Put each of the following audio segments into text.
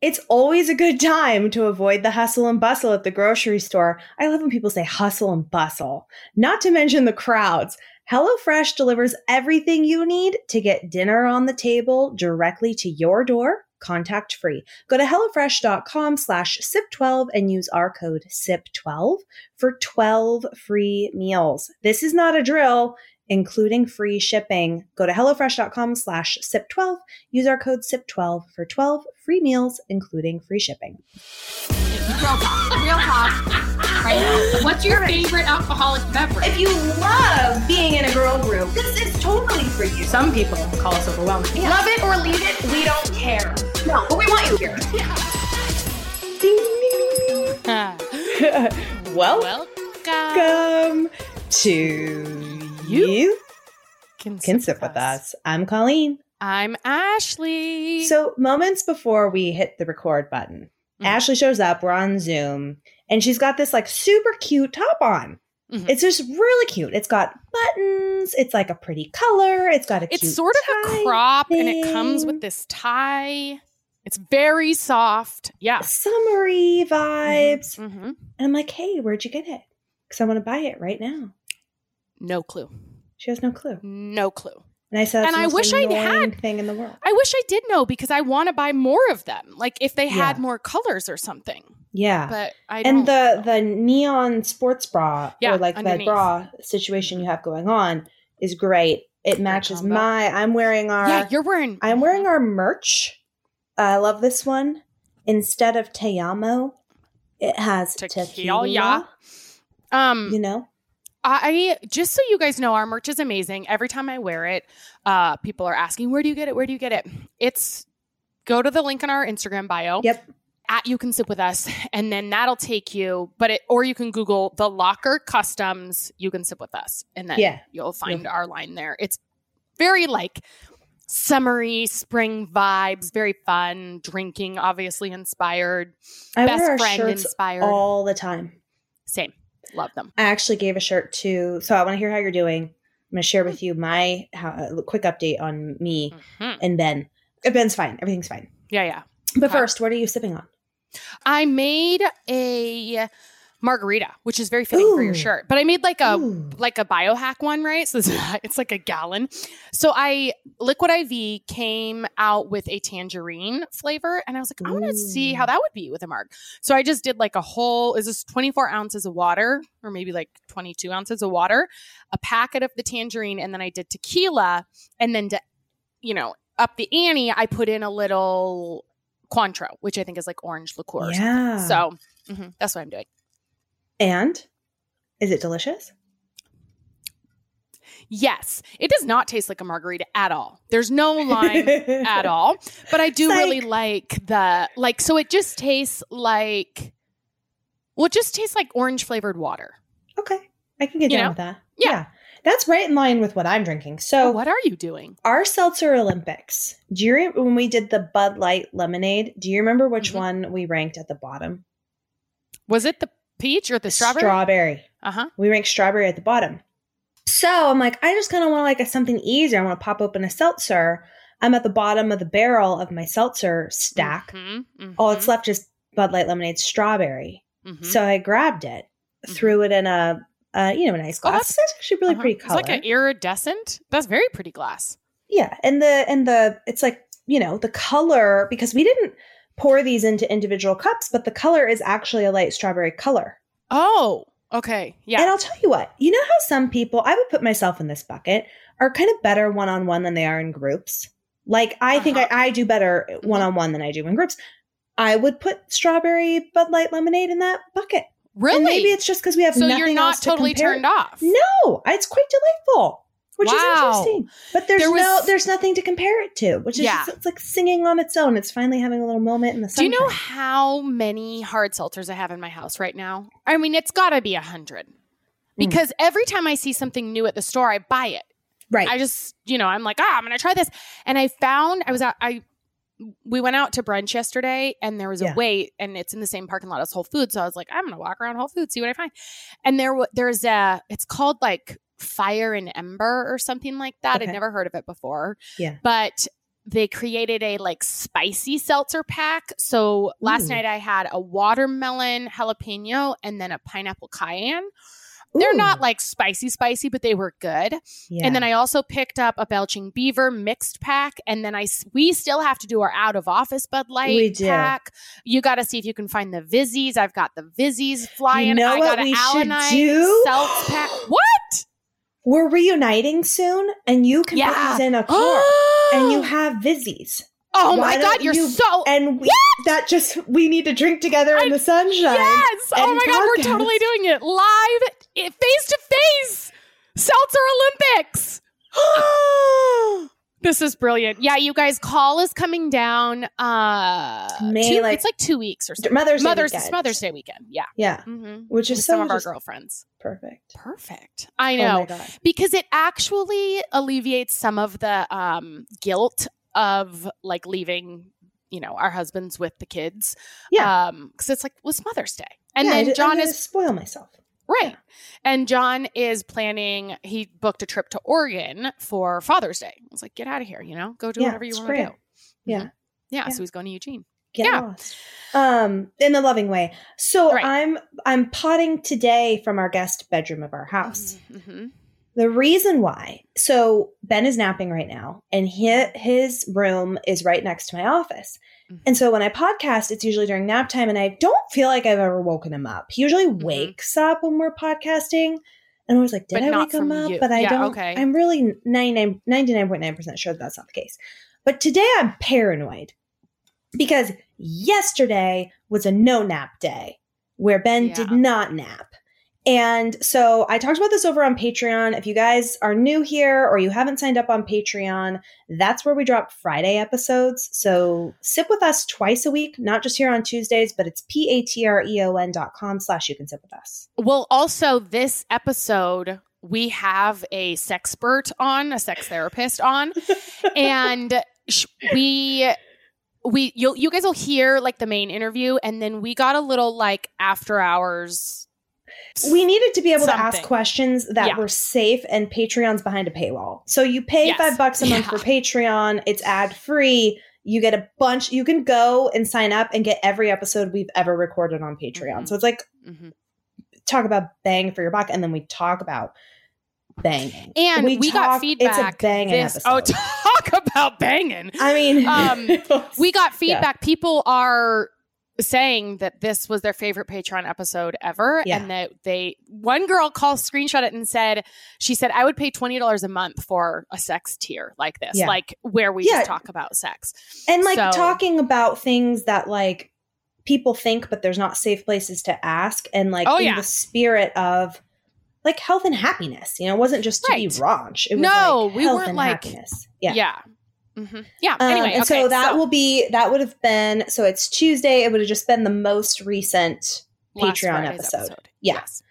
It's always a good time to avoid the hustle and bustle at the grocery store. I love when people say hustle and bustle, not to mention the crowds. HelloFresh delivers everything you need to get dinner on the table directly to your door, contact free. Go to HelloFresh.com slash SIP12 and use our code SIP12 for 12 free meals. This is not a drill including free shipping. Go to HelloFresh.com slash SIP12. Use our code SIP12 for 12 free meals, including free shipping. Real talk. Real talk. Right. What's your favorite alcoholic beverage? If you love being in a girl group, this is totally for you. Some people call us overwhelming. Yeah. Love it or leave it, we don't care. No, but we want you here. Yeah. Ding, ding, ding. well, welcome to you, you can, can sip, with us. us. I'm Colleen. I'm Ashley. So, moments before we hit the record button, mm-hmm. Ashley shows up. We're on Zoom, and she's got this like super cute top on. Mm-hmm. It's just really cute. It's got buttons. It's like a pretty color. It's got a. It's sort of a crop, thing. and it comes with this tie. It's very soft. Yeah, summery vibes. Mm-hmm. mm-hmm. And I'm like, hey, where'd you get it? Because I want to buy it right now. No clue. She has no clue. No clue. And I said, and I wish I had thing in the world. I wish I did know because I want to buy more of them. Like if they had yeah. more colors or something. Yeah, but I and the the neon sports bra yeah, or like underneath. the bra situation you have going on is great. It matches my. I'm wearing our. Yeah, you're wearing. I'm wearing our merch. Uh, I love this one. Instead of te amo, it has tequila. tequila. Um, you know, I just so you guys know, our merch is amazing. Every time I wear it, uh, people are asking, "Where do you get it? Where do you get it?" It's go to the link in our Instagram bio. Yep. At you can sip with us, and then that'll take you. But it or you can Google the Locker Customs. You can sip with us, and then yeah. you'll find our line there. It's very like summery spring vibes, very fun. Drinking, obviously inspired. I Best wear our friend shirts inspired all the time. Same. Love them. I actually gave a shirt to, so I want to hear how you're doing. I'm going to share with you my how, quick update on me mm-hmm. and Ben. Ben's fine. Everything's fine. Yeah, yeah. But first, what are you sipping on? I made a margarita, which is very fitting Ooh. for your shirt. But I made like a Ooh. like a biohack one, right? So it's like a gallon. So I Liquid IV came out with a tangerine flavor, and I was like, I want to see how that would be with a marg. So I just did like a whole. Is this twenty four ounces of water, or maybe like twenty two ounces of water, a packet of the tangerine, and then I did tequila, and then to, you know, up the ante, I put in a little Cointreau, which I think is like orange liqueur. Yeah. So mm-hmm, that's what I'm doing. And is it delicious? Yes, it does not taste like a margarita at all. There's no lime at all, but I do Psych. really like the like. So it just tastes like, well, it just tastes like orange flavored water. Okay, I can get you down know? with that. Yeah. yeah. That's right in line with what I'm drinking. So, oh, what are you doing? Our seltzer Olympics. Do you remember when we did the Bud Light lemonade? Do you remember which mm-hmm. one we ranked at the bottom? Was it the peach or the strawberry? Strawberry. Uh huh. We ranked strawberry at the bottom. So I'm like, I just kind of want like a, something easier. I want to pop open a seltzer. I'm at the bottom of the barrel of my seltzer stack. Mm-hmm, mm-hmm. All it's left is Bud Light Lemonade Strawberry. Mm-hmm. So I grabbed it, mm-hmm. threw it in a, uh, you know, a nice glass. Oh, that's, that's, actually really uh-huh. pretty color. It's like an iridescent. That's very pretty glass. Yeah, and the and the it's like you know the color because we didn't pour these into individual cups, but the color is actually a light strawberry color. Oh, okay. Yeah. And I'll tell you what, you know how some people, I would put myself in this bucket, are kind of better one on one than they are in groups? Like, I uh-huh. think I, I do better one on one than I do in groups. I would put strawberry Bud Light lemonade in that bucket. Really? And maybe it's just because we have so nothing you're not totally to turned off. No, it's quite delightful which wow. is interesting. But there's there was, no, there's nothing to compare it to, which is yeah. just, it's like singing on its own. It's finally having a little moment in the sun. Do you know how many hard seltzers I have in my house right now? I mean, it's got to be a hundred hmm. because mm. every time I see something new at the store, I buy it. Right. I just, you know, I'm like, ah, I'm going to try this. And I found I was out, I, we went out to brunch yesterday and there was a yeah. wait and it's in the same parking lot as Whole Foods. So I was like, I'm going to walk around Whole Foods, see what I find. And there, there's a, it's called like Fire and Ember or something like that. Okay. I'd never heard of it before. Yeah. But they created a like spicy seltzer pack. So last Ooh. night I had a watermelon jalapeno and then a pineapple cayenne. They're Ooh. not like spicy, spicy, but they were good. Yeah. And then I also picked up a Belching Beaver mixed pack. And then I we still have to do our out of office Bud Light We do. pack. You got to see if you can find the Vizzies. I've got the Vizzies flying. know I what got an we should do? Seltz pack. What? We're reuniting soon, and you can put Yeah. these in a car, and you have Vizzies. Oh Why my God, you're you- so. And we, that just we need to drink together in the sunshine. Yes. Oh my God, we're totally doing it live, face to face. Seltzer Olympics. This is brilliant. Yeah, you guys, call is coming down. Uh, May, two- like- it's like two weeks or something. Mother's Day Mother's weekend. Mother's Day weekend. Yeah, Yeah, mm-hmm. which is With so some of our girlfriends. perfect. Perfect. I Oh know god. because it actually alleviates some of the um, guilt of like leaving, you know, our husbands with the kids. Yeah. Um, because it's like it was Mother's Day, and Yeah, then I'm John gonna is spoil myself. Right. And John is planning, he booked a trip to Oregon for Father's Day. I was like, get out of here, you know, go do Yeah, whatever you want to do. Yeah. Mhm. Yeah, Yeah. So he's going to Eugene. Get Yeah. lost. Um, in the loving way. So Right. I'm I'm potting today from our guest bedroom of our house. hmm The reason why, so Ben is napping right now, and his, his room is right next to my office. Mhm. And so when I podcast, it's usually during nap time, and I don't feel like I've ever woken him up. He usually Mhm. wakes up when we're podcasting. And I was like, did But I wake him up? you. But I Yeah, don't. okay. I'm really 99, 99.9% sure that that's not the case. But today I'm paranoid because yesterday was a no nap day where Ben Yeah. did not nap. And so I talked about this over on Patreon. If you guys are new here or you haven't signed up on Patreon, that's where we drop Friday episodes. So sip with us twice a week, not just here on Tuesdays, but it's P-A-T-R-E-O-N dot com slash you can sip with us. Well, also, this episode, we have a sexpert on, a sex therapist on, and we. We you you guys will hear like the main interview and then we got a little like after hours We needed to be able to ask questions that Yeah. were safe and Patreon's behind a paywall. So you pay Yes. five bucks a month Yeah. for Patreon. It's ad free. You get a bunch. You can go and sign up and get every episode we've ever recorded on Patreon. Mhm. So it's like mm-hmm. talk about bang for your buck, and then we talk about banging. And we, got talk- feedback. It's a banging this, Oh, episode. talk about banging. I mean, Um, We got Yeah. feedback. People are saying that this was their favorite Patreon episode ever. Yeah. And that they, one girl called, screenshot it and said, she said, I would pay $20 a month for a sex tier like this, Yeah. like where we Yeah. talk about sex. and like So- talking about things that like people think but there's not safe places to ask and like Oh, in yeah. the spirit of like health and happiness you know it wasn't just to be Right. raunch it was No, like we weren't like- happiness yeah Yeah. Mhm. Yeah. Um, anyway, and okay, so that will be that would have been so it's tuesday it would have just been the most recent last patreon Friday's episode. Yeah. Yes.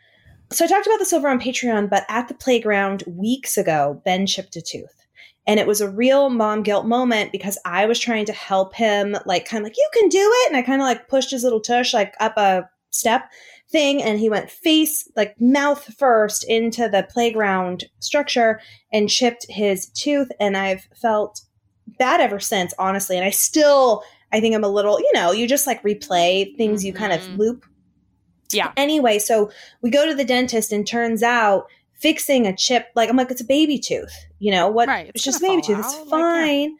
so i talked about this over on patreon but at the playground weeks ago ben chipped a tooth and it was a real mom guilt moment because i was trying to help him like kind of like you can do it and i kind of like pushed his little tush like up a step thing and he went face like mouth first into the playground structure and chipped his tooth and i've felt bad ever since honestly and i still i think i'm a little you know you just like replay things you kind of Mhm. loop Yeah. Anyway, so we go to the dentist and turns out fixing a chip, like I'm like, it's a baby tooth. You know what? Right, It's, it's just a baby tooth. It's out, like, fine.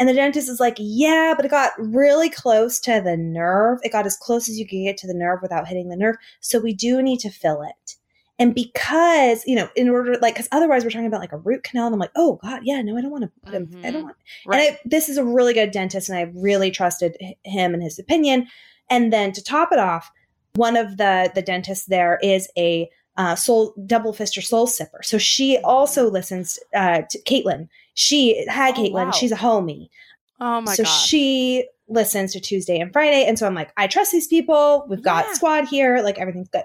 And the dentist is like, yeah, but it got really close to the nerve. It got as close as you could get to the nerve without hitting the nerve. So we do need to fill it. And because, you know, in order, like, because otherwise we're talking about like a root canal. And I'm like, oh God, yeah, no, I don't want to put him, I Mhm. don't want, Right. and I, this is a really good dentist, and I really trusted him and his opinion. And then to top it off, one of the the dentists there is a uh, soul double fister soul sipper. So she also listens uh, to Caitlin. She had Oh, Caitlin. wow. She's a homie. oh my God. so she listens to Tuesday and Friday. And so I'm like, I trust these people. We've got Yeah. squad here. Like everything's good.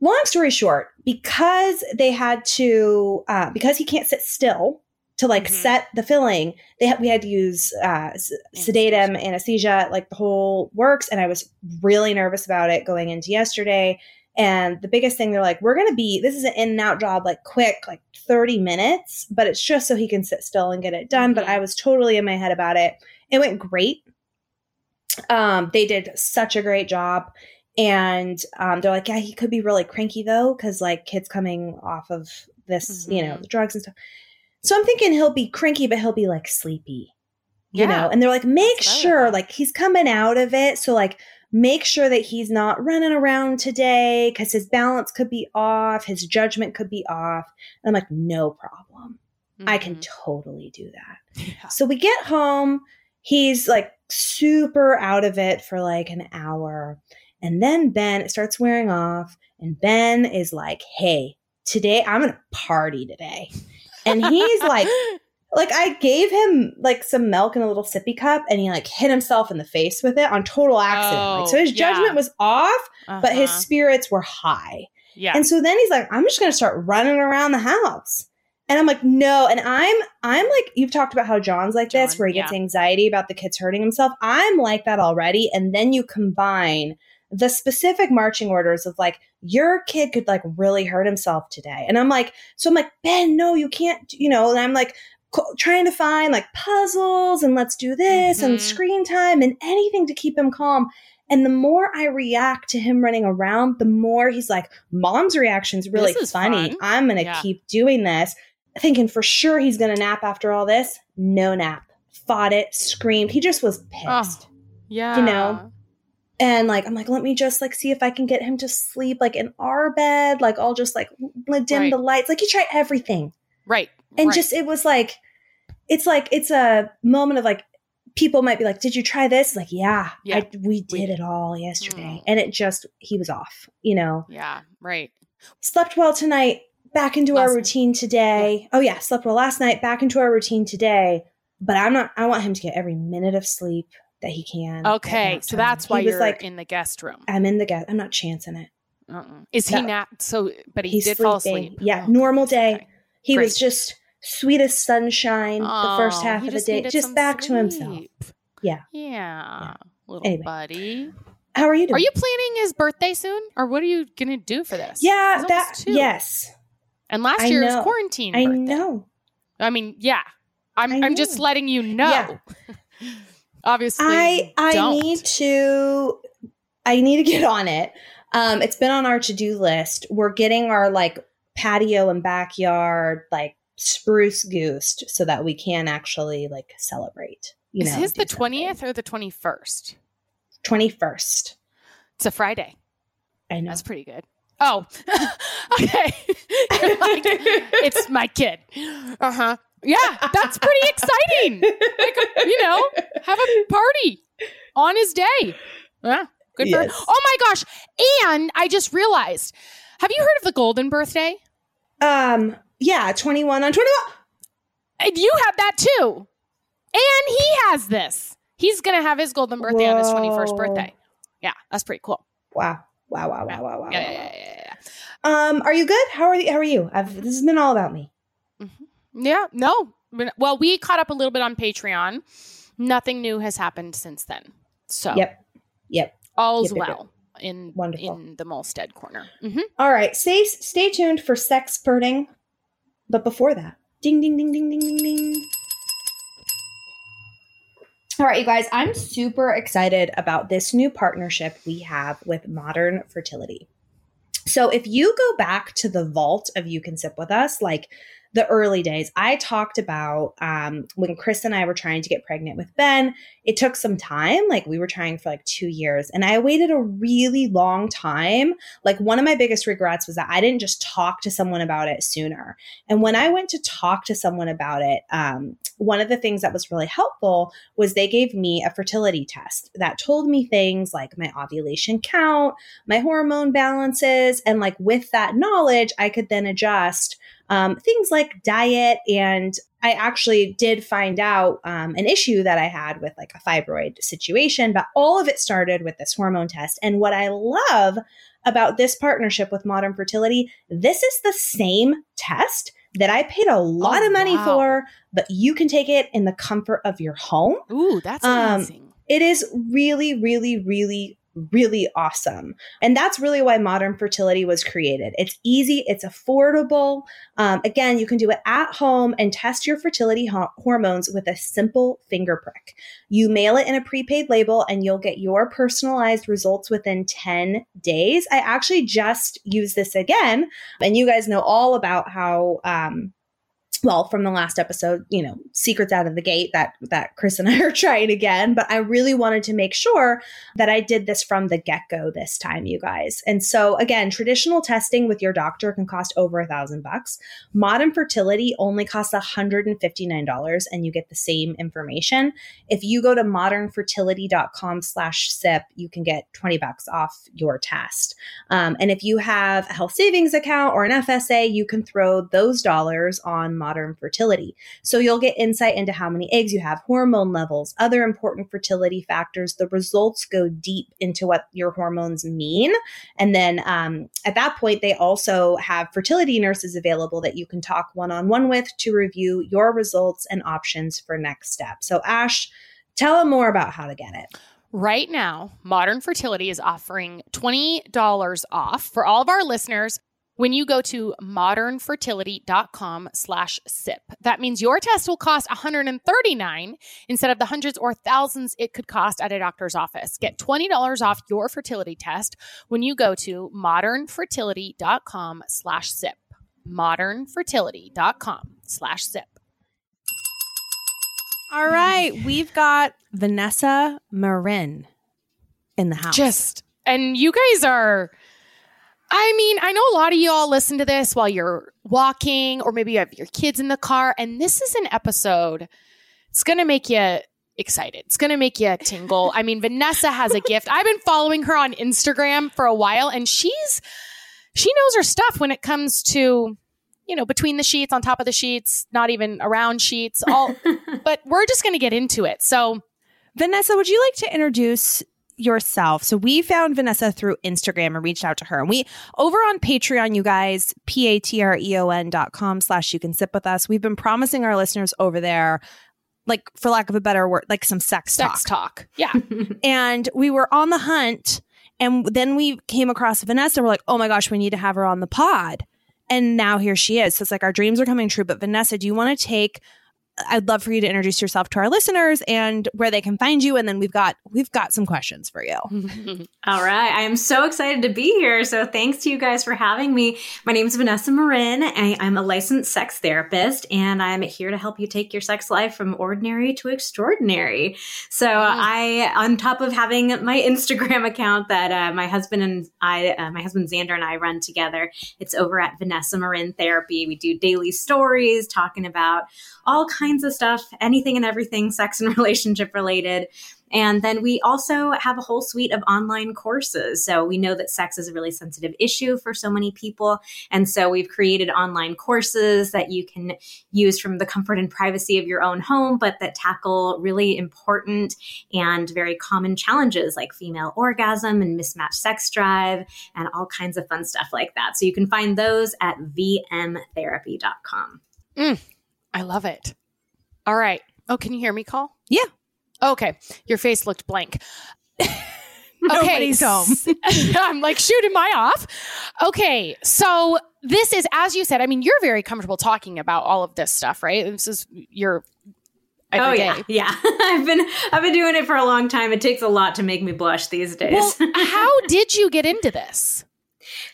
Long story short, because they had to, uh, because he can't sit still to like Mhm. set the filling, they had, we had to use uh, sedation, anesthesia, like the whole works. And I was really nervous about it going into yesterday. And the biggest thing they're like, we're going to be, this is an in and out job, like quick, like 30 minutes, but it's just so he can sit still and get it done. But Mhm. I was totally in my head about it. It went great. Um, they did such a great job. And um, they're like, yeah, he could be really cranky though, because like kids coming off of this, you know, Mhm. the drugs and stuff. So I'm thinking he'll be cranky, but he'll be like sleepy, you Yeah. know? And they're like, make That's sure, like, he's coming out of it. So, like, make sure that he's not running around today because his balance could be off, his judgment could be off. And I'm like, no problem. I can Mhm. totally do that. Yeah. So we get home. He's like super out of it for like an hour. And then Ben it starts wearing off. And Ben is like, hey, today I'm going to party today. And he's like, like I gave him like some milk in a little sippy cup and he like hit himself in the face with it on total accident. Oh, like, so his yeah. judgment was off, but his Uh-huh. spirits were high. yeah. And so then he's like, I'm just to start running around the house. And I'm like, no. And I'm, I'm like, you've talked about how John's like this, where he gets anxiety about the kids hurting himself. I'm like that already. And then you combine the specific marching orders of like, your kid could like really hurt himself today. And I'm like, so I'm like, Ben, no, you can't, you know, and I'm like, co- trying to find like puzzles and let's do this and Mhm. screen time and anything to keep him calm. And the more I react to him running around, the more he's like, Mom's reaction's really is funny. fun. I'm going to Yeah. keep doing this. Thinking for sure he's going to nap after all this. No nap. Fought it, screamed. He just was pissed. yeah. you know, And like, I'm like, let me just like see if I can get him to sleep like in our bed. Like, I'll just like dim Right. the lights. Like, you try everything Right. and right. just it was like it's like it's a moment of like people might be like did you try this like yeah, Yeah, I, we did did. it all yesterday Mm. and it just he was off you know Yeah. Right. slept well tonight back into Last our night. routine today oh yeah slept well last night back into our routine today but i'm not i want him to get every minute of sleep that he can Okay. So that's why he was you're like in the guest room. i'm in the guest i'm not chancing it Uh-uh. Is he not? So, but he He's did fall asleep. Yeah, Oh, normal day. okay. he Great. was just sweet as sunshine the first Oh, half of the day just back to himself sleep. Yeah. Yeah. Little Anyway. buddy. how are you doing Are you planning his birthday soon, or what are you gonna do for this? Yeah, that yes, And last I year know. was quarantine. I birthday. know. I mean, yeah. I'm. I I'm just letting you know. Yeah. Obviously, I I don't. need to I need to get on it. Um, it's been on our to do list. We're getting our like patio and backyard like spruce goosed so that we can actually like celebrate. You Is know, his the twentieth or the twenty first? twenty first? It's a Friday. I know. That's pretty good. Oh, okay. Like, it's my kid. Uh huh. Yeah, that's pretty exciting. Like, you know, have a party on his day. Yeah, good Yes. Oh my gosh. And I just realized have you heard of the golden birthday? um, yeah, twenty one on twenty one. And you have that too. And he has this. He's going to have his golden birthday on his 21st birthday. Yeah, that's pretty cool. Wow. Wow, wow, wow, wow, wow. Yeah, wow, yeah, wow. yeah, yeah, yeah. Um, are you good? How are you? How are you? I've, this has been all about me. Yeah, no. Well, we caught up a little bit on Patreon. Nothing new has happened since then. So Yep. Yep. all's Yep, yep, yep. well in Wonderful. in the Molstead corner. hmm All right, stay stay tuned for sex spurting. But before that, ding ding ding ding ding ding ding. All right, you guys, I'm super excited about this new partnership we have with Modern Fertility. So, if you go back to the vault of You Can Sip With Us, like the early days, I talked about um, when Chris and I were trying to get pregnant with Ben. It took some time. Like, we were trying for like two years, and I waited a really long time like one of my biggest regrets was that I didn't just talk to someone about it sooner. And when I went to talk to someone about it, um, one of the things that was really helpful was they gave me a fertility test that told me things like my ovulation count, my hormone balances, and like with that knowledge, I could then adjust um, things like diet and I actually did find out um, an issue that I had with like a fibroid situation, but all of it started with this hormone test. And what I love about this partnership with Modern Fertility, this is the same test that I paid a lot Oh, of money wow. for, but you can take it in the comfort of your home. Ooh, that's Um, amazing. It is really, really, really, really awesome. And that's really why modern fertility was created. It's easy, it's affordable. Um, again, you can do it at home and test your fertility ho- hormones with a simple finger prick. You mail it in a prepaid label and you'll get your personalized results within 10 days. I actually just used this again, and you guys know all about how. Um, well from the last episode you know secrets out of the gate that that chris and i are trying again but i really wanted to make sure that i did this from the get-go this time you guys. And so again traditional testing with your doctor can cost over a thousand bucks. Modern fertility only costs $159 and you get the same information. If you go to modernfertility.com slash sip you can get 20 bucks off your test. Um, and if you have a health savings account or an fsa you can throw those dollars on modern fertility. So you'll get insight into how many eggs you have, hormone levels, other important fertility factors. The results go deep into what your hormones mean. And then um, at that point, they also have fertility nurses available that you can talk one on one with to review your results and options for next steps. So, Ash, tell them more about how to get it. Right now, Modern Fertility is offering $20 off for all of our listeners when you go to modernfertility.com slash sip. That means your test will cost 139 instead of the hundreds or thousands it could cost at a doctor's office. Get $20 off your fertility test when you go to modernfertility.com slash sip. modernfertility.com slash sip. All right, we've got Vanessa Marin in the house. Just, and you guys are I mean, I know a lot of y'all listen to this while you're walking, or maybe you have your kids in the car, and this is an episode. It's going to make you excited. It's going to make you tingle. I mean, Vanessa has a gift. I've been following her on Instagram for a while, and she's she knows her stuff when it comes to you know between the sheets, on top of the sheets, not even around sheets. All, but we're just going to get into it. So, Vanessa, would you like to introduce yourself. So we found Vanessa through Instagram and reached out to her. And we over on Patreon, you guys, P-A-T-R-E-O-N dot com slash you can sip with us. We've been promising our listeners over there like for lack of a better word, like some sex, talk. sex talk. talk. Yeah. and we were on the hunt and then we came across Vanessa. We're like, oh my gosh, we need to have her on the pod. And now here she is. So it's like our dreams are coming true. But Vanessa, do you want to take I'd love for you to introduce yourself to our listeners and where they can find you. And then we've got we've got some questions for you. All right. I am so excited to be here. So thanks to you guys for having me. My name is Vanessa Marin. I, I'm a licensed sex therapist, and I'm here to help you take your sex life from ordinary to extraordinary. So mm. I, on top of having my Instagram account that uh, my husband and I, uh, my husband Xander and I run together, it's over at Vanessa Marin Therapy. We do daily stories talking about all kinds of stuff, anything and everything sex and relationship related. And then we also have a whole suite of online courses. So we know that sex is a really sensitive issue for so many people. And so we've created online courses that you can use from the comfort and privacy of your own home, but that tackle really important and very common challenges like female orgasm and mismatched sex drive and all kinds of fun stuff like that. So you can find those at vmtherapy.com. Mm. I love it. All right. Oh, can you hear me, call? Yeah. Okay. Your face looked blank. Nobody's home. I'm like shooting my off. Okay. So this is, as you said, I mean, you're very comfortable talking about all of this stuff, right? This is your oh yeah, yeah. I've been I've been doing it for a long time. It takes a lot to make me blush these days. Well, how did you get into this?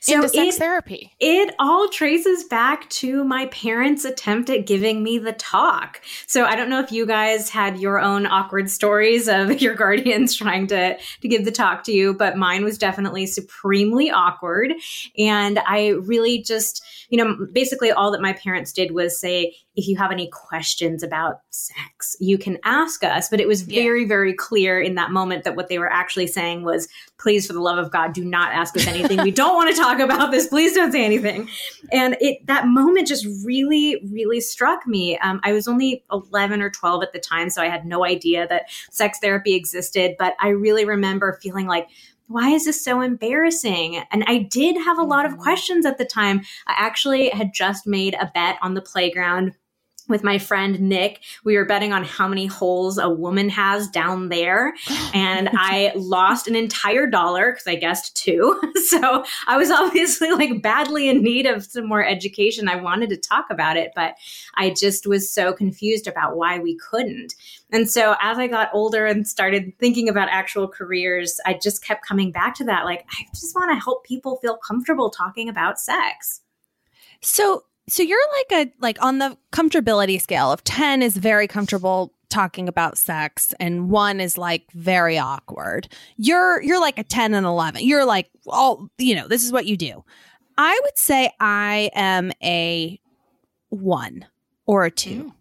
So into sex it, therapy? It all traces back to my parents' attempt at giving me the talk. So I don't know if you guys had your own awkward stories of your guardians trying to to give the talk to you, but mine was definitely supremely awkward. And I really just, you know, basically all that my parents did was say, if you have any questions about sex, you can ask us. But it was very, yeah. very clear in that moment that what they were actually saying was, please, for the love of God, do not ask us anything. we don't want to talk about this. Please don't say anything. And it that moment just really, really struck me. Um, I was only 11 or 12 at the time, so I had no idea that sex therapy existed. But I really remember feeling like, why is this so embarrassing? And I did have a lot of mm-hmm. questions at the time. I actually had just made a bet on the playground with my friend Nick. We were betting on how many holes a woman has down there. And I lost an entire dollar because I guessed two. So I was obviously like badly in need of some more education. I wanted to talk about it, but I just was so confused about why we couldn't. And so as I got older and started thinking about actual careers, I just kept coming back to that. Like, I just want to help people feel comfortable talking about sex. So so you're like a like on the comfortability scale of 10 is very comfortable talking about sex and 1 is like very awkward. You're you're like a 10 and 11. You're like all you know, this is what you do. I would say I am a 1 or a 2. Mm.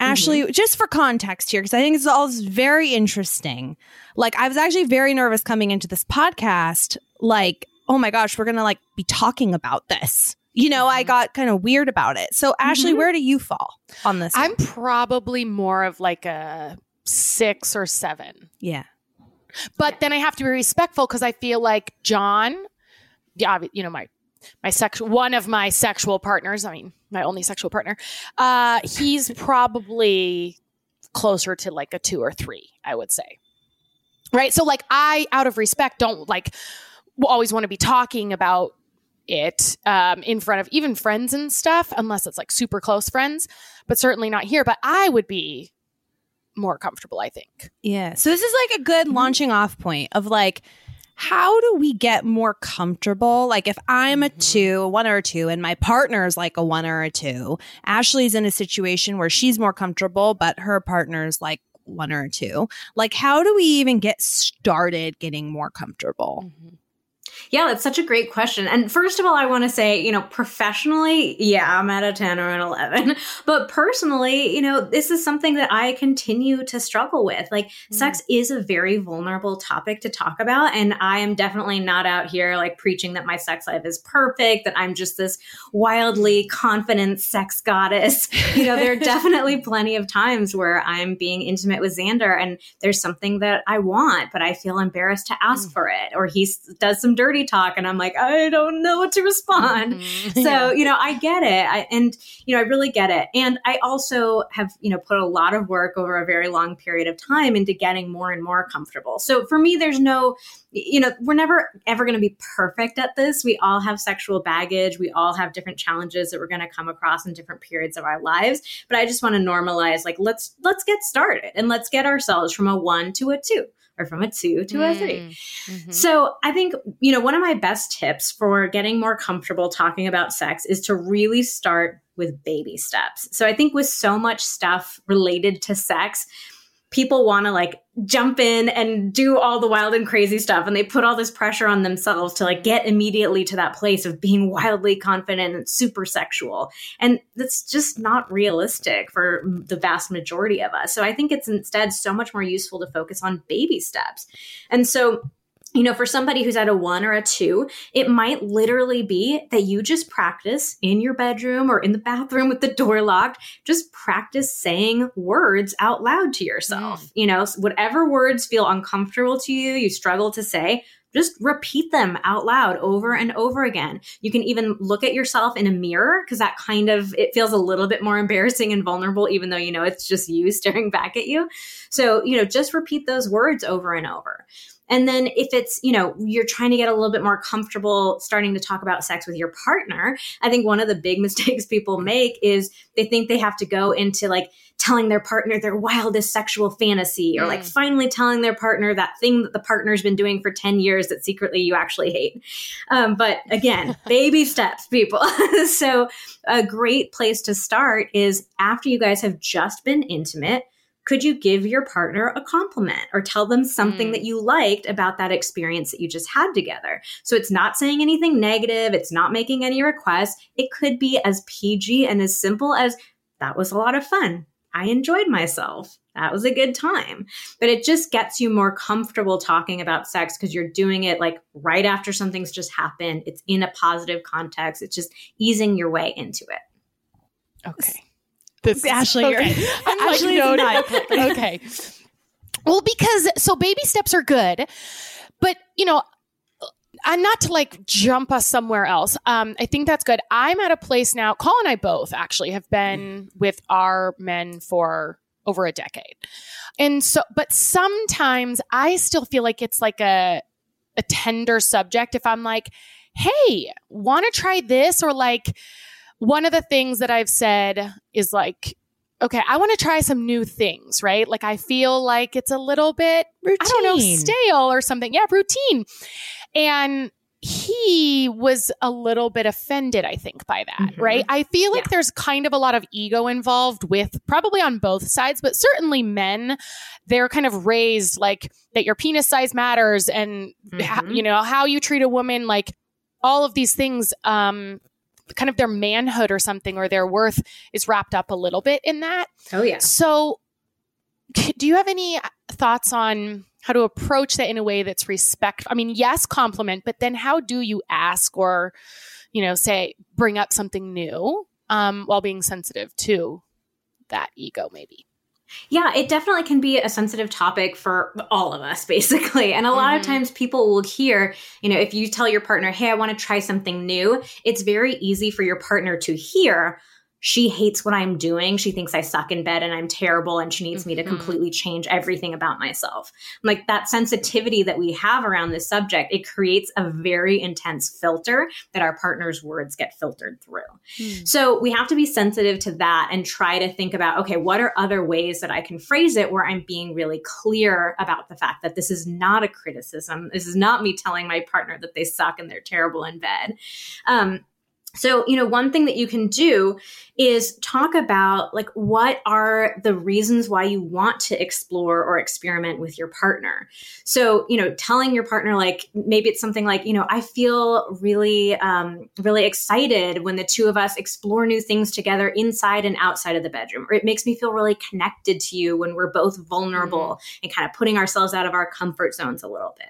Ashley, mm-hmm. just for context here, because I think it's all very interesting. Like, I was actually very nervous coming into this podcast. Like, oh my gosh, we're going to like be talking about this you know, I mm-hmm. got kind of weird about it. So, Ashley, mm-hmm. where do you fall on this? I'm one? probably more of like a six or seven. Yeah. But then I have to be respectful because I feel like John, yeah, you know, my my sexual one of my sexual partners, I mean, my only sexual partner, uh, he's probably closer to like a two or three, I would say. Right. So like I out of respect don't like always want to be talking about it um, in front of even friends and stuff, unless it's like super close friends, but certainly not here. But I would be more comfortable, I think. Yeah. So this is like a good mm-hmm. launching off point of like, how do we get more comfortable? Like, if I'm a mm-hmm. two, a one or a two, and my partner is like a one or a two, Ashley's in a situation where she's more comfortable, but her partner's like one or a two. Like, how do we even get started getting more comfortable? Mm-hmm. Yeah, that's such a great question. And first of all, I want to say, you know, professionally, yeah, I'm at a 10 or an 11. But personally, you know, this is something that I continue to struggle with. Like, mm. sex is a very vulnerable topic to talk about. And I am definitely not out here like preaching that my sex life is perfect, that I'm just this wildly confident sex goddess. You know, there are definitely plenty of times where I'm being intimate with Xander and there's something that I want, but I feel embarrassed to ask mm. for it. Or he does some dirty talk and I'm like, I don't know what to respond. Mm-hmm. So, yeah. you know, I get it. I, and, you know, I really get it. And I also have, you know, put a lot of work over a very long period of time into getting more and more comfortable. So for me, there's no, you know, we're never ever going to be perfect at this. We all have sexual baggage. We all have different challenges that we're going to come across in different periods of our lives. But I just want to normalize like let's let's get started and let's get ourselves from a 1 to a 2 or from a two to mm. a 3 mm-hmm. So I think, you know, one of my best tips for getting more comfortable talking about sex is to really start with baby steps. So I think with so much stuff related to sex, people want to like jump in and do all the wild and crazy stuff and they put all this pressure on themselves to like get immediately to that place of being wildly confident and super sexual. And that's just not realistic for the vast majority of us. So i think it's instead so much more useful to focus on baby steps. And so you know, for somebody who's at a one or a two, it might literally be that you just practice in your bedroom or in the bathroom with the door locked, just practice saying words out loud to yourself. Mm. You know, whatever words feel uncomfortable to you, you struggle to say, just repeat them out loud over and over again. You can even look at yourself in a mirror because that kind of it feels a little bit more embarrassing and vulnerable even though you know it's just you staring back at you. So, you know, just repeat those words over and over. And then if it's, you know, you're trying to get a little bit more comfortable starting to talk about sex with your partner, I think one of the big mistakes people make is they think they have to go into like telling their partner their wildest sexual fantasy or mm. like finally telling their partner that thing that the partner's been doing for 10 years that secretly you actually hate. Um, but again, baby steps, people. so a great place to start is after you guys have just been intimate could you give your partner a compliment or tell them something mm. that you liked about that experience that you just had together? So it's not saying anything negative, it's not making any requests. It could be as PG and as simple as that was a lot of fun. I enjoyed myself. That was a good time. But it just gets you more comfortable talking about sex because you're doing it like right after something's just happened. It's in a positive context. It's just easing your way into it. Okay. This Ashley, okay. I'm Ashley like, no, okay. Well, because so baby steps are good, but you know, uh, not to like jump us somewhere else. Um, I think that's good. I'm at a place now. Call and I both actually have been with our men for over a decade, and so, but sometimes I still feel like it's like a a tender subject. If I'm like, hey, want to try this, or like one of the things that I've said is like okay, I want to try some new things, right? Like I feel like it's a little bit, routine. I don't know, stale or something. Yeah, routine. And he was a little bit offended, I think, by that, mm-hmm. right? I feel like yeah. there's kind of a lot of ego involved with probably on both sides, but certainly men, they're kind of raised like that your penis size matters and, mm-hmm. you know, how you treat a woman, like all of these things um, kind of their manhood or something or their worth is wrapped up a little bit in that. Oh, yeah. So, do you have any thoughts on how to approach that in a way that's respect? I mean, yes, compliment, but then how do you ask or, you know, say, bring up something new um, while being sensitive to that ego, maybe? Yeah, it definitely can be a sensitive topic for all of us, basically. And a lot mm-hmm. of times people will hear, you know, if you tell your partner, hey, I want to try something new, it's very easy for your partner to hear, she hates what I'm doing. She thinks I suck in bed and I'm terrible and she needs mm-hmm. me to mm-hmm. completely change everything about myself. Like that sensitivity that we have around this subject, it creates a very intense filter that our partner's words get filtered through. Mm. So we have to be sensitive to that and try to think about okay, what are other ways that I can phrase it where I'm being really clear about the fact that this is not a criticism. This is not me telling my partner that they suck and they're terrible in bed. Um, so, you know, one thing that you can do is talk about like what are the reasons why you want to explore or experiment with your partner. So, you know, telling your partner like maybe it's something like, you know, I feel really um really excited when the two of us explore new things together inside and outside of the bedroom. Or it makes me feel really connected to you when we're both vulnerable mm-hmm. and kind of putting ourselves out of our comfort zones a little bit.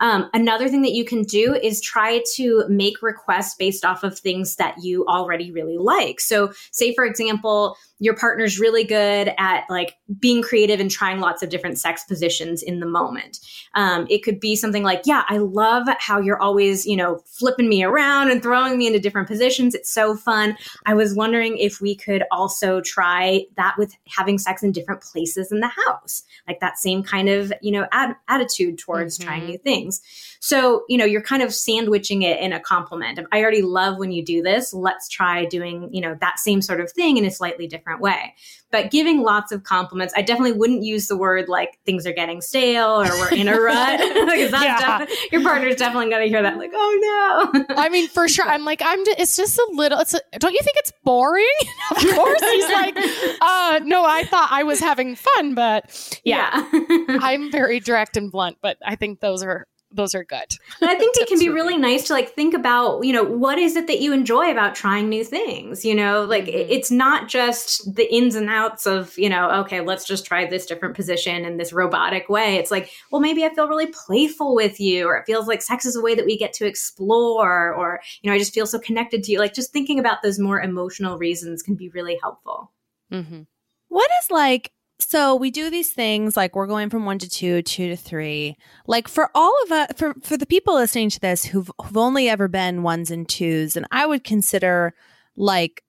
Um, another thing that you can do is try to make requests based off of things that you already really like. So, say, for example, your partner's really good at like being creative and trying lots of different sex positions in the moment. Um, it could be something like, yeah, I love how you're always, you know, flipping me around and throwing me into different positions. It's so fun. I was wondering if we could also try that with having sex in different places in the house, like that same kind of, you know, ad- attitude towards mm-hmm. trying new things. So, you know, you're kind of sandwiching it in a compliment of, I already love when you do this. Let's try doing, you know, that same sort of thing in a slightly different way. But giving lots of compliments, I definitely wouldn't use the word like things are getting stale or we're in a rut. because yeah. your partner's definitely going to hear that, like, oh no. I mean, for sure. I'm like, I'm just, it's just a little, it's a, don't you think it's boring? of course. He's like, uh, no, I thought I was having fun, but yeah, yeah. I'm very direct and blunt, but I think those are those are good. I think it can be really nice to like think about, you know, what is it that you enjoy about trying new things? You know, like mm-hmm. it's not just the ins and outs of, you know, okay, let's just try this different position in this robotic way. It's like, well, maybe I feel really playful with you, or it feels like sex is a way that we get to explore, or, you know, I just feel so connected to you. Like just thinking about those more emotional reasons can be really helpful. Mm-hmm. What is like so we do these things like we're going from one to two, two to three. Like for all of us, for for the people listening to this who've who've only ever been ones and twos, and I would consider like,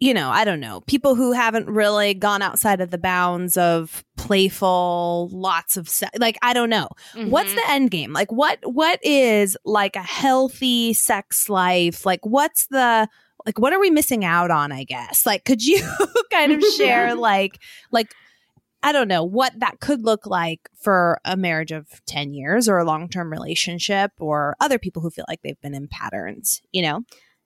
you know, I don't know, people who haven't really gone outside of the bounds of playful, lots of se- like I don't know. Mm-hmm. What's the end game? Like what what is like a healthy sex life? Like what's the like what are we missing out on i guess like could you kind of share like like I don't know what that could look like for a marriage of 10 years or a long term relationship or other people who feel like they've been in patterns, you know?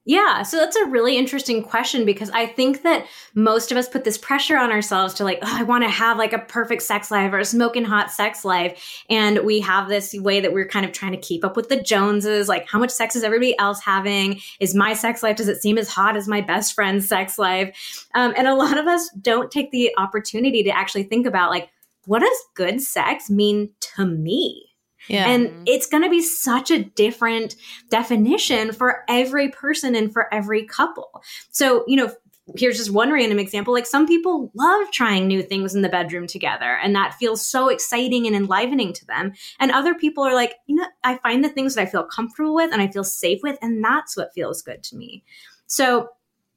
Yeah, so that's a really interesting question because I think that most of us put this pressure on ourselves to like, oh, I want to have like a perfect sex life or a smoking hot sex life. And we have this way that we're kind of trying to keep up with the Joneses. Like, how much sex is everybody else having? Is my sex life, does it seem as hot as my best friend's sex life? Um, and a lot of us don't take the opportunity to actually think about like, what does good sex mean to me? Yeah. And it's going to be such a different definition for every person and for every couple. So, you know, here's just one random example like some people love trying new things in the bedroom together and that feels so exciting and enlivening to them and other people are like you know i find the things that i feel comfortable with and i feel safe with and that's what feels good to me so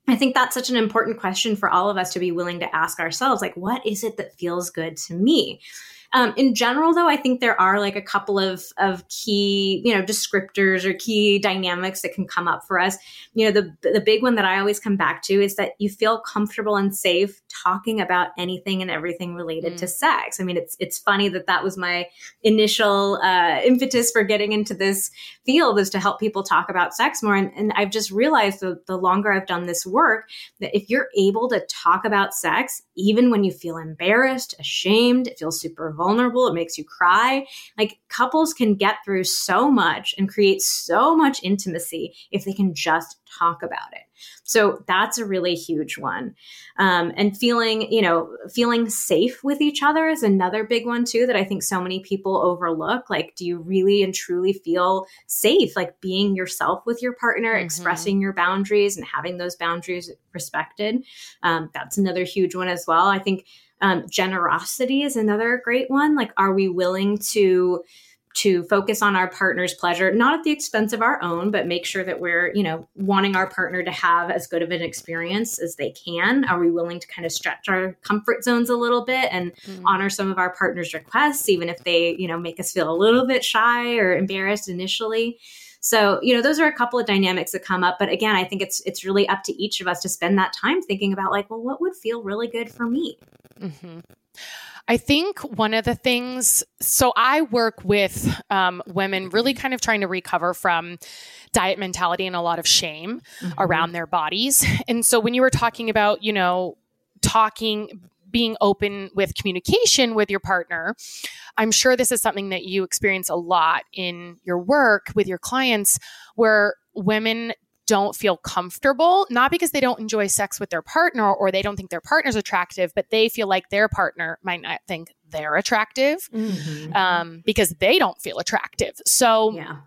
I think that's such an important question for all of us to be willing to ask ourselves like, what is it that feels good to me? Um, in general, though, I think there are like a couple of of key, you know, descriptors or key dynamics that can come up for us. You know, the the big one that I always come back to is that you feel comfortable and safe talking about anything and everything related mm. to sex. I mean, it's it's funny that that was my initial uh, impetus for getting into this field is to help people talk about sex more. And, and I've just realized the, the longer I've done this work that if you're able to talk about sex, even when you feel embarrassed, ashamed, it feels super vulnerable, it makes you cry. Like couples can get through so much and create so much intimacy if they can just talk about it. So that's a really huge one. Um, and feeling, you know, feeling safe with each other is another big one too that I think so many people overlook. Like, do you really and truly feel safe, like being yourself with your partner, mm-hmm. expressing your boundaries and having those boundaries respected? Um, that's another huge one as well. I think um, generosity is another great one. Like, are we willing to to focus on our partner's pleasure, not at the expense of our own, but make sure that we're, you know, wanting our partner to have as good of an experience as they can. Are we willing to kind of stretch our comfort zones a little bit and mm-hmm. honor some of our partner's requests, even if they, you know, make us feel a little bit shy or embarrassed initially? So, you know, those are a couple of dynamics that come up. But again, I think it's it's really up to each of us to spend that time thinking about like, well, what would feel really good for me? Mm-hmm. I think one of the things, so I work with um, women really kind of trying to recover from diet mentality and a lot of shame mm-hmm. around their bodies. And so when you were talking about, you know, talking, being open with communication with your partner, I'm sure this is something that you experience a lot in your work with your clients where women don't feel comfortable, not because they don't enjoy sex with their partner or they don't think their partner's attractive, but they feel like their partner might not think they're attractive mm-hmm. um, because they don't feel attractive. So, yeah.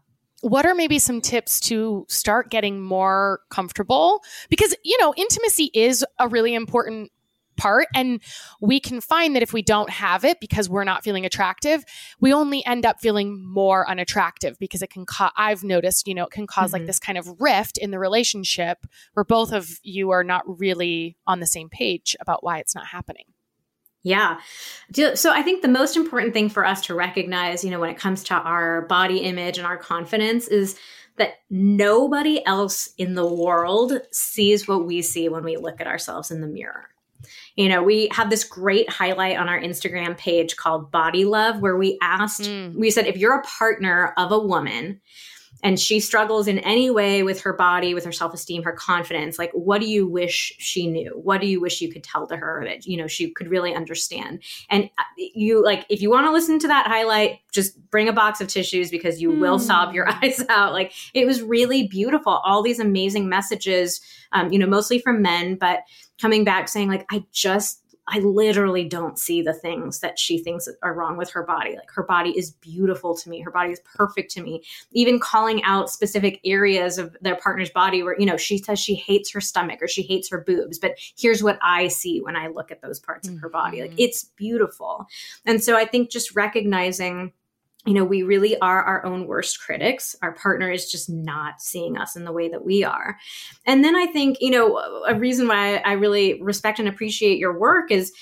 What are maybe some tips to start getting more comfortable? Because, you know, intimacy is a really important part. And we can find that if we don't have it because we're not feeling attractive, we only end up feeling more unattractive because it can cause, I've noticed, you know, it can because mm-hmm. like this kind of rift in the relationship where both of you are not really on the same page about why it's not happening. Yeah. So I think the most important thing for us to recognize, you know, when it comes to our body image and our confidence is that nobody else in the world sees what we see when we look at ourselves in the mirror. You know, we have this great highlight on our Instagram page called Body Love, where we asked, mm. we said, if you're a partner of a woman and she struggles in any way with her body, with her self esteem, her confidence, like, what do you wish she knew? What do you wish you could tell to her that, you know, she could really understand? And uh, you, like, if you want to listen to that highlight, just bring a box of tissues because you mm. will sob your eyes out. Like, it was really beautiful. All these amazing messages, um, you know, mostly from men, but coming back saying like i just I literally don't see the things that she thinks are wrong with her body. Like her body is beautiful to me. Her body is perfect to me. Even calling out specific areas of their partner's body where, you know, she says she hates her stomach or she hates her boobs, but here's what I see when I look at those parts mm-hmm. of her body. Like mm-hmm. it's beautiful. And so I think just recognizing you know, we really are our own worst critics. Our partner is just not seeing us in the way that we are. And then I think, you know, a reason why I really respect and appreciate your work is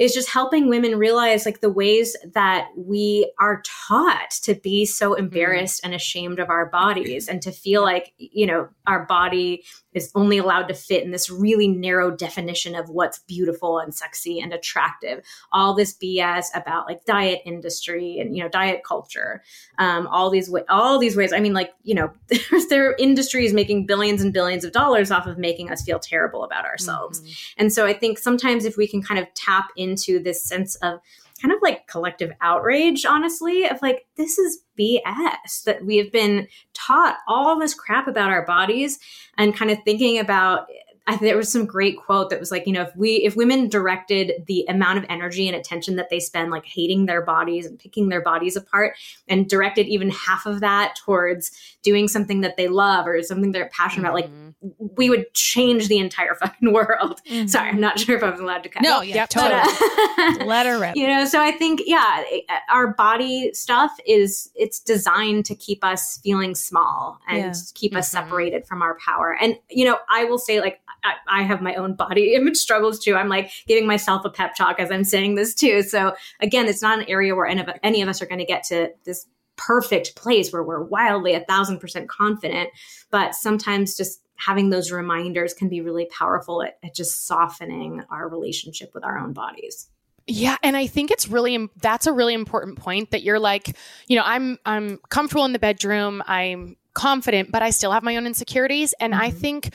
is just helping women realize like the ways that we are taught to be so mm-hmm. embarrassed and ashamed of our bodies and to feel like, you know, our body is only allowed to fit in this really narrow definition of what's beautiful and sexy and attractive. All this BS about like diet industry and you know diet culture, um, all these wa- all these ways. I mean, like you know, there's their industries making billions and billions of dollars off of making us feel terrible about ourselves. Mm-hmm. And so I think sometimes if we can kind of tap into this sense of kind of like collective outrage, honestly, of like, this is BS that we have been taught all this crap about our bodies and kind of thinking about I, there was some great quote that was like, you know, if we, if women directed the amount of energy and attention that they spend, like hating their bodies and picking their bodies apart, and directed even half of that towards doing something that they love or something they're passionate mm-hmm. about, like mm-hmm. we would change the entire fucking world. Mm-hmm. Sorry, I'm not sure if I was allowed to cut. No, yeah, totally. But, uh, Let her rip. You know, so I think, yeah, our body stuff is it's designed to keep us feeling small and yeah. keep us mm-hmm. separated from our power. And you know, I will say, like, I, I have my own body image struggles too. I'm like giving myself a pep talk as I'm saying this too. So again, it's not an area where any of, any of us are going to get to this perfect place where we're wildly a thousand percent confident. But sometimes just having those reminders can be really powerful at, at just softening our relationship with our own bodies. Yeah, and I think it's really that's a really important point that you're like, you know, I'm I'm comfortable in the bedroom, I'm confident, but I still have my own insecurities and mm-hmm. I think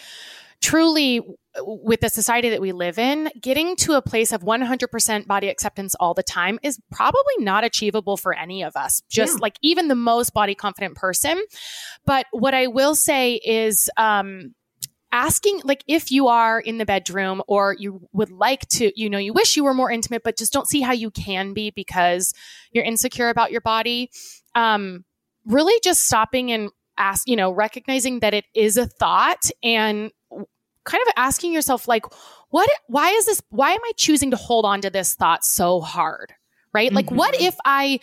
truly with the society that we live in, getting to a place of 100% body acceptance all the time is probably not achievable for any of us, just yeah. like even the most body confident person. But what I will say is, um, asking like if you are in the bedroom or you would like to you know you wish you were more intimate but just don't see how you can be because you're insecure about your body um really just stopping and ask you know recognizing that it is a thought and kind of asking yourself like what why is this why am i choosing to hold on to this thought so hard right mm-hmm. like what mm-hmm. if i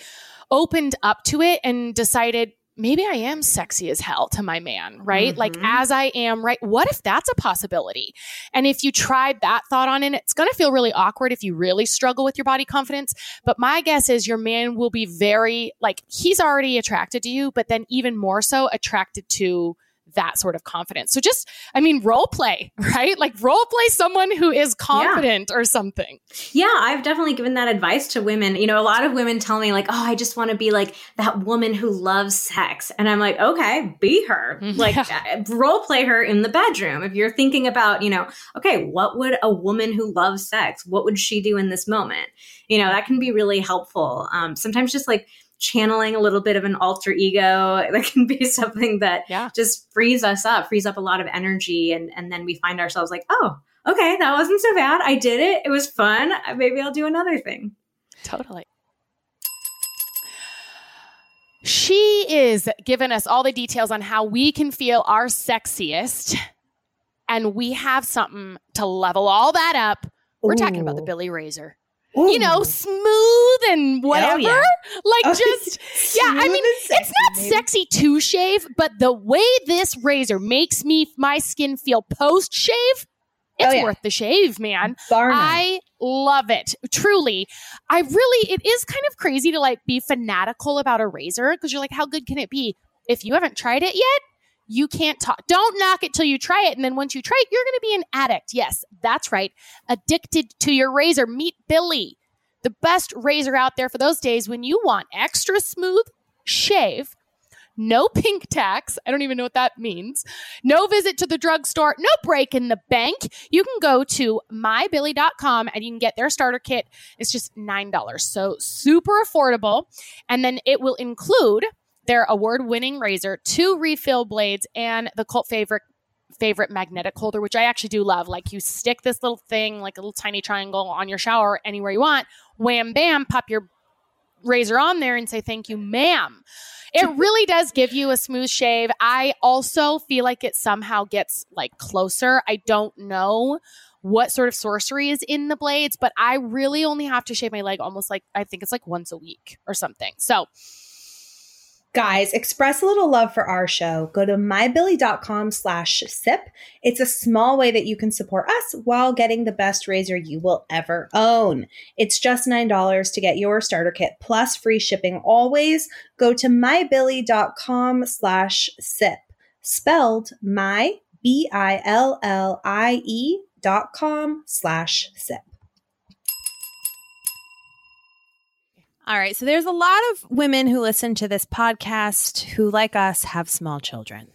opened up to it and decided maybe I am sexy as hell to my man, right? Mm-hmm. Like as I am, right? What if that's a possibility? And if you tried that thought on it, it's going to feel really awkward if you really struggle with your body confidence. But my guess is your man will be very, like, he's already attracted to you, but then even more so attracted to that sort of confidence. So just, I mean, role play, right? Like role play someone who is confident yeah. or something. Yeah, I've definitely given that advice to women. You know, a lot of women tell me like, "Oh, I just want to be like that woman who loves sex." And I'm like, "Okay, be her. Like yeah. Uh, role play her in the bedroom. If you're thinking about, you know, okay, what would a woman who loves sex, what would she do in this moment? You know, that can be really helpful. Um, sometimes just like channeling a little bit of an alter ego. That can be something that yeah. just frees us up frees up a lot of energy. And and then we find ourselves like oh okay that wasn't so bad. I did it. It was fun. Maybe i'll do another thing. Totally. She is giving us all the details on how we can feel our sexiest. And we have something to level all that up. We're Ooh. talking about the Billie razor Ooh. you know, smooth and whatever. Yeah. Like oh, just yeah, I mean, sexy, it's not baby. sexy to shave, but the way this razor makes me my skin feel post shave, it's oh, yeah. worth the shave, man. I love it. Truly. I really it is kind of crazy to like be fanatical about a razor because you're like how good can it be? If you haven't tried it yet, you can't talk. Don't knock it till you try it. And then once you try it, you're going to be an addict. Yes, that's right. Addicted to your razor. Meet Billie, the best razor out there for those days when you want extra smooth shave, no pink tax. I don't even know what that means. No visit to the drugstore, no break in the bank. You can go to mybillie.com and you can get their starter kit. It's just $9. So super affordable. And then it will include their award winning razor, two refill blades, and the cult favorite favorite magnetic holder, which I actually do love. Like you stick this little thing, like a little tiny triangle on your shower anywhere you want, wham bam, pop your razor on there and say thank you, ma'am. It really does give you a smooth shave. I also feel like it somehow gets like closer. I don't know what sort of sorcery is in the blades, but I really only have to shave my leg almost like I think it's like once a week or something. So Guys, express a little love for our show. Go to mybillie.com slash sip. It's a small way that you can support us while getting the best razor you will ever own. It's just $9 to get your starter kit plus free shipping always. Go to mybillie.com slash sip. Spelled my, B-I-L-L-I-E dot com slash sip. All right. So there's a lot of women who listen to this podcast who, like us, have small children.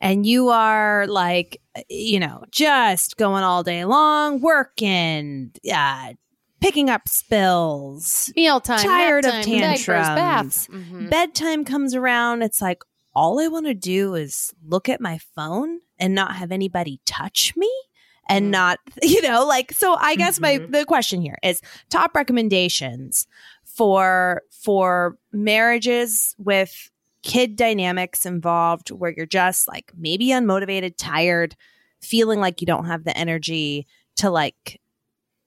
And you are like, you know, just going all day long, working, uh, picking up spills, mealtime, tired of tantrums. Diapers, mm-hmm. Bedtime comes around. It's like, all I want to do is look at my phone and not have anybody touch me. and Mm. not, you know, like, so I guess my, Mhm. the question here is top recommendations for, for marriages with kid dynamics involved where you're just like maybe unmotivated, tired, feeling like you don't have the energy to like,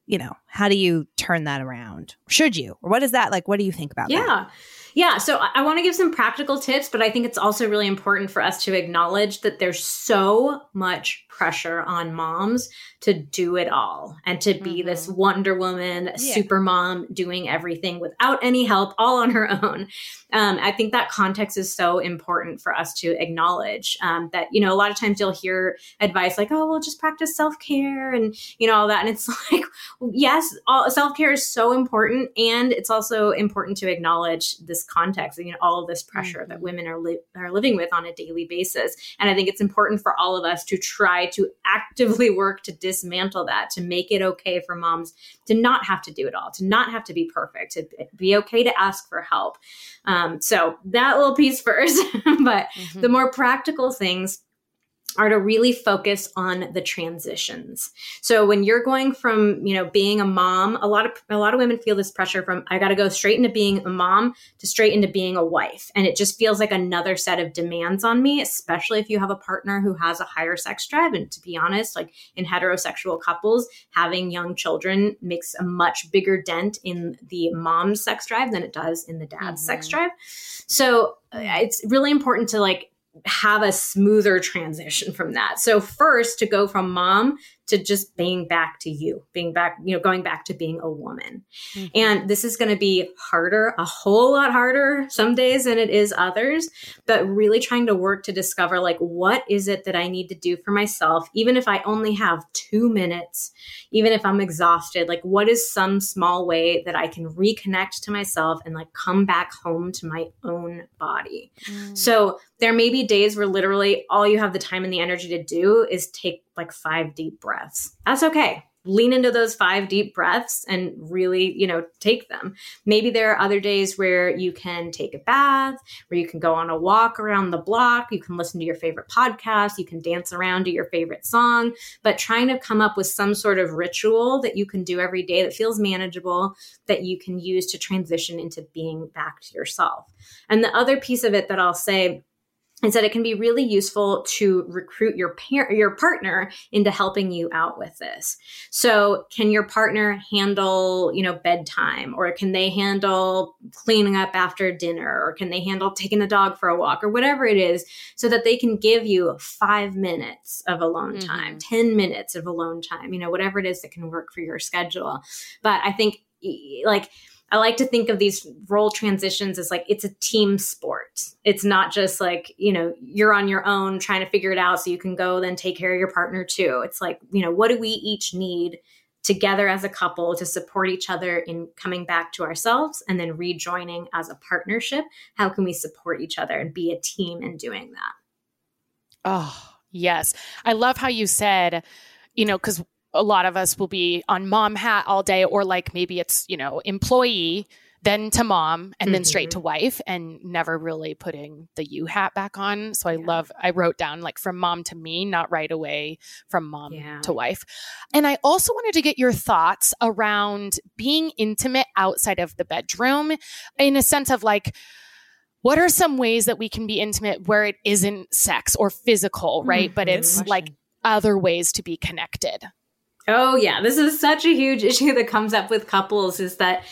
you know, how do you turn that around? Should you? Or what is that like? What do you think about that? Yeah. So I, I want to give some practical tips, but I think it's also really important for us to acknowledge that there's so much pressure on moms to do it all and to be this Wonder Woman, Yeah. super mom, doing everything without any help, all on her own. Um, I think that context is so important for us to acknowledge um, that, you know, a lot of times you'll hear advice like, oh, well, just practice self care and, you know, all that. And it's like, yes, self care is so important. And it's also important to acknowledge this context, you know, all of this pressure that women are, li- are living with on a daily basis. And I think it's important for all of us to try to actively work to dismantle that, to make it okay for moms to not have to do it all, to not have to be perfect, to be okay to ask for help. Um, so that little piece first, but Mhm. the more practical things are to really focus on the transitions. So when you're going from, you know, being a mom, a lot of a lot of women feel this pressure from I got to go straight into being a mom to straight into being a wife. And it just feels like another set of demands on me, especially if you have a partner who has a higher sex drive and to be honest, like in heterosexual couples, having young children makes a much bigger dent in the mom's sex drive than it does in the dad's sex Mhm. drive. So uh, it's really important to like have a smoother transition from that. So first to go from mom to just being back to you, being back, you know, going back to being a woman. Mhm. And this is going to be harder, a whole lot harder some days than it is others, but really trying to work to discover like what is it that I need to do for myself even if I only have 2 minutes, even if I'm exhausted, like what is some small way that I can reconnect to myself and like come back home to my own body. Mm. So there may be days where literally all you have the time and the energy to do is take like five deep breaths. That's okay. Lean into those five deep breaths and really, you know, take them. Maybe there are other days where you can take a bath, where you can go on a walk around the block, you can listen to your favorite podcast, you can dance around to your favorite song, but trying to come up with some sort of ritual that you can do every day that feels manageable, that you can use to transition into being back to yourself. And the other piece of it that I'll say is that it can be really useful to recruit your par- your partner into helping you out with this. So, can your partner handle, you know, bedtime or can they handle cleaning up after dinner or can they handle taking the dog for a walk or whatever it is so that they can give you 5 minutes of alone Mhm. time, 10 minutes of alone time, you know, whatever it is that can work for your schedule. But I think like I like to think of these role transitions as like it's a team sport. It's not just like, you know, you're on your own trying to figure it out so you can go then take care of your partner too. It's like, you know, what do we each need together as a couple to support each other in coming back to ourselves and then rejoining as a partnership? How can we support each other and be a team in doing that? Oh, yes. I love how you said, you know, because a lot of us will be on mom hat all day, or like maybe it's, you know, employee, then to mom, and then straight to wife, and never really putting the you hat back on. So I Yeah. love, I wrote down like from mom to me, not right away from mom Yeah. to wife. And I also wanted to get your thoughts around being intimate outside of the bedroom in a sense of like, what are some ways that we can be intimate where it isn't sex or physical, right? But Mhm. it's like other ways to be connected. Oh, yeah. This is such a huge issue that comes up with couples is that,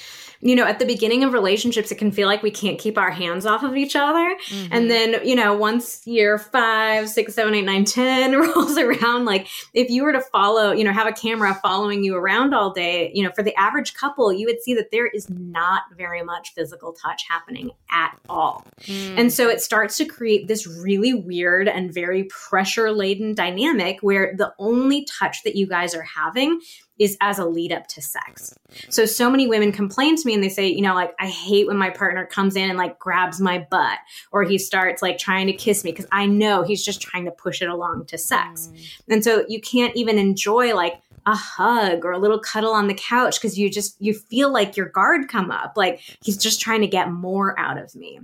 you know, at the beginning of relationships, it can feel like we can't keep our hands off of each other. And then, you know, once year five, six, seven, eight, nine, ten rolls around, like if you were to follow, you know, have a camera following you around all day, you know, for the average couple, you would see that there is not very much physical touch happening at all. Mm. And so it starts to create this really weird and very pressure laden dynamic where the only touch that you guys are having is as a lead up to sex. So, so many women complain to me and they say, you know, like, I hate when my partner comes in and like grabs my butt or he starts like trying to kiss me because I know he's just trying to push it along to sex. Mm. And so you can't even enjoy like, a hug or a little cuddle on the couch because you just you feel like your guard come up like he's just trying to get more out of me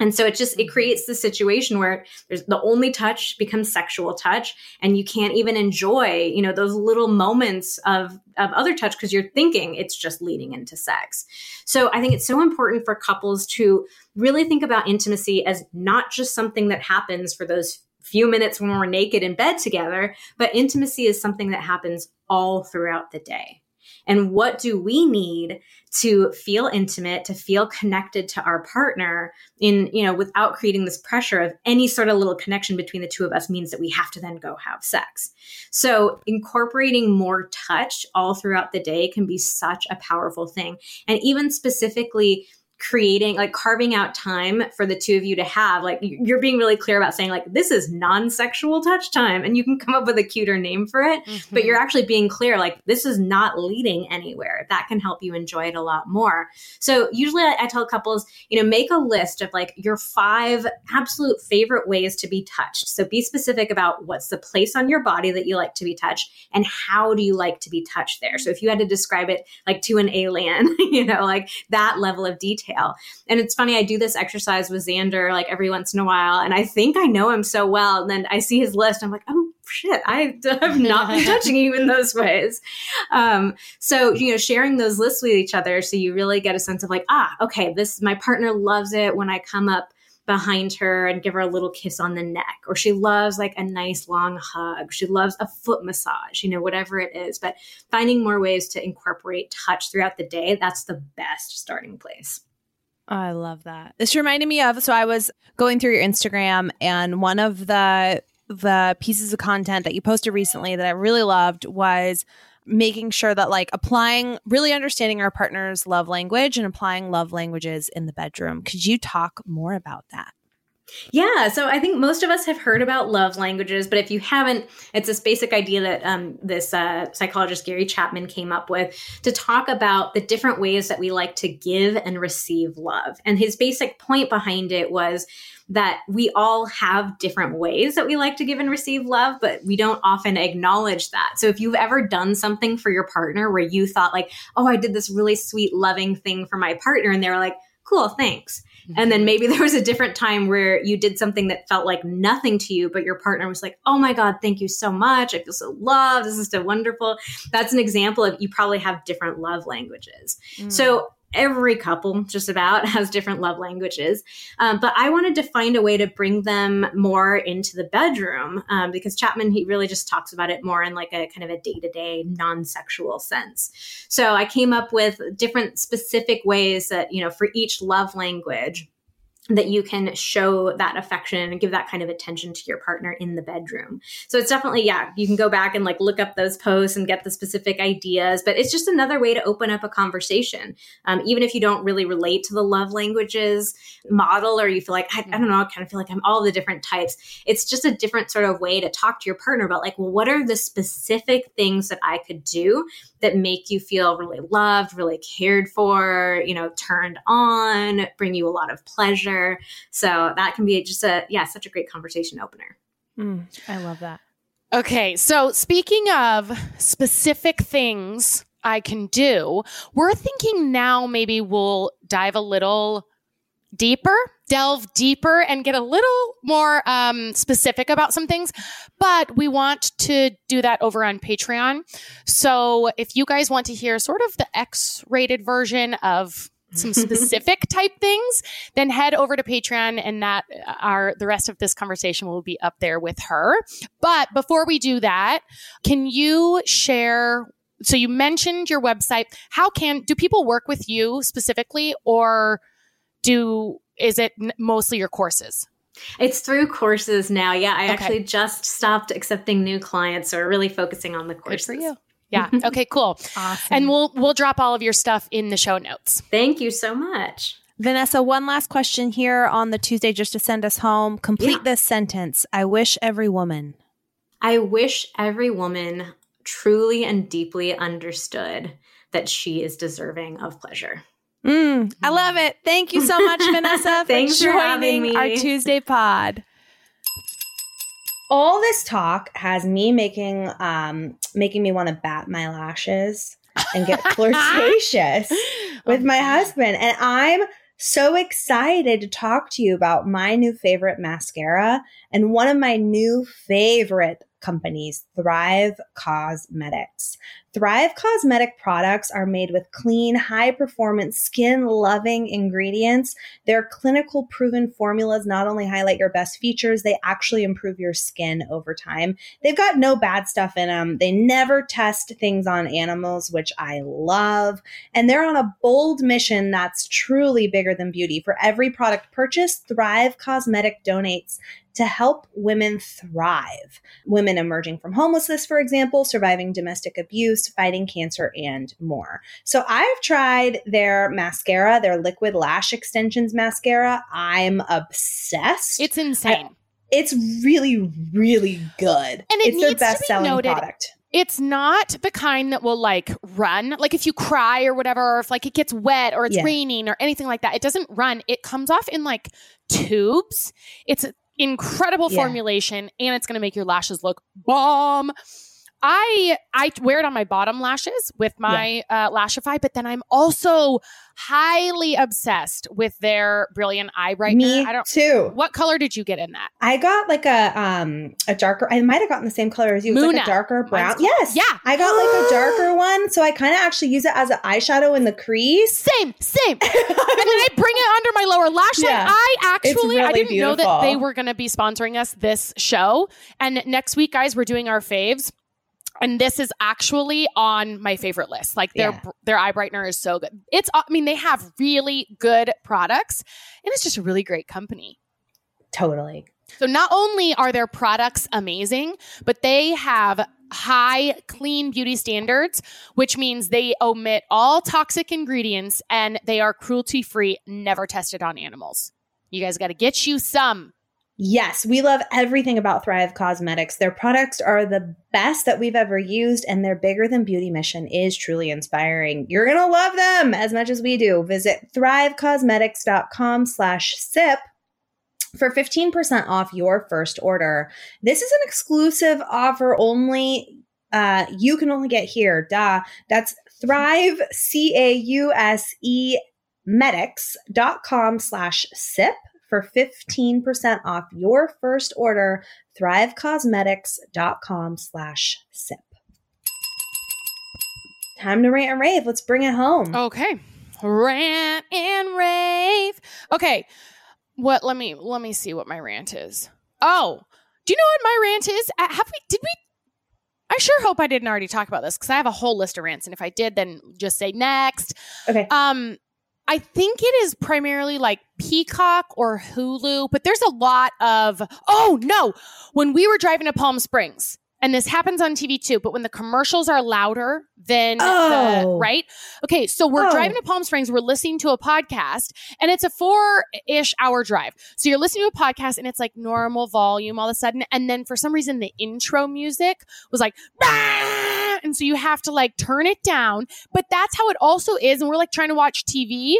And so it just it mm-hmm. creates the situation where there's the only touch becomes sexual touch and you can't even enjoy, you know, those little moments of of other touch because you're thinking it's just leading into sex. So I think it's so important for couples to really think about intimacy as not just something that happens for those few minutes when we're naked in bed together, but intimacy is something that happens all throughout the day. And what do we need to feel intimate, to feel connected to our partner in, you know, without creating this pressure of any sort of little connection between the two of us means that we have to then go have sex. So incorporating more touch all throughout the day can be such a powerful thing. And even specifically creating like carving out time for the two of you to have like you're being really clear about saying like this is non-sexual touch time and you can come up with a cuter name for it mm-hmm. but you're actually being clear like this is not leading anywhere. That can help you enjoy it a lot more. So usually I, I tell couples you know make a list of like your five absolute favorite ways to be touched. So be specific about what's the place on your body that you like to be touched and how do you like to be touched there? So if you had to describe it like to an alien you know like that level of detail detail. And it's funny, I do this exercise with Xander like every once in a while, and I think I know him so well. And then I see his list, I'm like, oh shit, I have not been touching you in those ways. Um, so, you know, sharing those lists with each other so you really get a sense of like, ah, okay, this, my partner loves it when I come up behind her and give her a little kiss on the neck or she loves like a nice long hug she loves a foot massage you know whatever it is but finding more ways to incorporate touch throughout the day that's the best starting place I love that. This reminded me of so I was going through your Instagram and one of the the pieces of content that you posted recently that I really loved was making sure that like applying really understanding our partner's love language and applying love languages in the bedroom. Could you talk more about that? Yeah, so I think most of us have heard about love languages, but if you haven't, it's this basic idea that um, this uh, psychologist Gary Chapman came up with to talk about the different ways that we like to give and receive love. And his basic point behind it was that we all have different ways that we like to give and receive love, but we don't often acknowledge that. So if you've ever done something for your partner where you thought like, oh, I did this really sweet, loving thing for my partner, and they were like, cool, thanks and then maybe there was a different time where you did something that felt like nothing to you, but your partner was like, oh my God, thank you so much. I feel so loved. This is so wonderful. That's an example of you probably have different love languages. Mm. So every couple just about has different love languages. Um, but i wanted to find a way to bring them more into the bedroom um, because chapman he really just talks about it more in like a kind of a day-to-day non-sexual sense. So i came up with different specific ways that you know for each love language that you can show that affection and give that kind of attention to your partner in the bedroom. So it's definitely, yeah, you can go back and like look up those posts and get the specific ideas, but it's just another way to open up a conversation. Um, even if you don't really relate to the love languages model or you feel like, I, I don't know, I kind of feel like I'm all the different types. It's just a different sort of way to talk to your partner about like, well, what are the specific things that I could do that make you feel really loved, really cared for, you know, turned on, bring you a lot of pleasure so that can be just a, yeah, such a great conversation opener. Mm, I love that. Okay. So speaking of specific things I can do, we're thinking now maybe we'll dive a little deeper, delve deeper, and get a little more um, specific about some things. But we want to do that over on Patreon. So if you guys want to hear sort of the X rated version of some specific type things, then head over to Patreon and that are the rest of this conversation will be up there with her. But before we do that, can you share so you mentioned your website. How can do people work with you specifically or do is it mostly your courses? It's through courses now. Yeah, I okay. actually just stopped accepting new clients, so we're really focusing on the courses. Good for you. Yeah. Okay, cool. awesome. And we'll we'll drop all of your stuff in the show notes. Thank you so much. Vanessa, one last question here on the Tuesday just to send us home. Complete yeah. this sentence. I wish every woman. I wish every woman truly and deeply understood that she is deserving of pleasure. Mm, I love it. Thank you so much, Vanessa, Thanks for joining for our Tuesday pod all this talk has me making um making me want to bat my lashes and get flirtatious with my husband and i'm So excited to talk to you about my new favorite mascara and one of my new favorite companies, Thrive Causemetics. Thrive Causemetics products are made with clean, high performance, skin loving ingredients. Their clinical proven formulas not only highlight your best features, they actually improve your skin over time. They've got no bad stuff in them. They never test things on animals, which I love. And they're on a bold mission that's truly bigger than beauty. For every product purchased, Thrive Causemetics donates to help women thrive. Women emerging from homelessness, for example, surviving domestic abuse, fighting cancer, and more. So I've tried their mascara, their liquid lash extensions mascara. I'm obsessed. It's insane. I, it's really, really good. And it it's their best selling product it's not the kind that will like run like if you cry or whatever or if like it gets wet or it's yeah. raining or anything like that it doesn't run it comes off in like tubes it's incredible yeah. formulation and it's going to make your lashes look bomb. I I wear it on my bottom lashes with my yeah. uh, Lashify, but then I'm also highly obsessed with their brilliant eye brightener. Me I don't, too. What color did you get in that? I got like a um a darker. I might have gotten the same color as you. It's like a darker brown. Mine's, yes. Yeah. I got like a darker one, so I kind of actually use it as an eyeshadow in the crease. Same, same. and then I bring it under my lower lash line. Yeah. I actually really I didn't beautiful. know that they were going to be sponsoring us this show. And next week, guys, we're doing our faves and this is actually on my favorite list. Like their yeah. their eye brightener is so good. It's uh, I mean they have really good products and it's just a really great company. Totally. So not only are their products amazing, but they have high clean beauty standards, which means they omit all toxic ingredients and they are cruelty free, never tested on animals. You guys got to get you some. Yes, we love everything about Thrive Causemetics. Their products are the best that we've ever used, and their bigger than beauty mission is truly inspiring. You're gonna love them as much as we do. Visit thrivecausemetics.com slash sip for 15% off your first order. This is an exclusive offer only uh, you can only get here. Duh. That's Thrive, C A U S E medics.com slash sip for 15% off your first order, thrivecausemetics.com slash sip. Time to rant and rave. Let's bring it home. Okay. Rant and rave. Okay. What let me let me see what my rant is. Oh, do you know what my rant is? Uh, have we did we I sure hope I didn't already talk about this because I have a whole list of rants, and if I did, then just say next. Okay. Um, I think it is primarily like Peacock or Hulu, but there's a lot of, oh no, when we were driving to Palm Springs, and this happens on TV too, but when the commercials are louder than oh. the, right? Okay, so we're oh. driving to Palm Springs, we're listening to a podcast, and it's a four ish hour drive. So you're listening to a podcast and it's like normal volume all of a sudden. And then for some reason, the intro music was like, bah! And so you have to like turn it down. But that's how it also is. And we're like trying to watch TV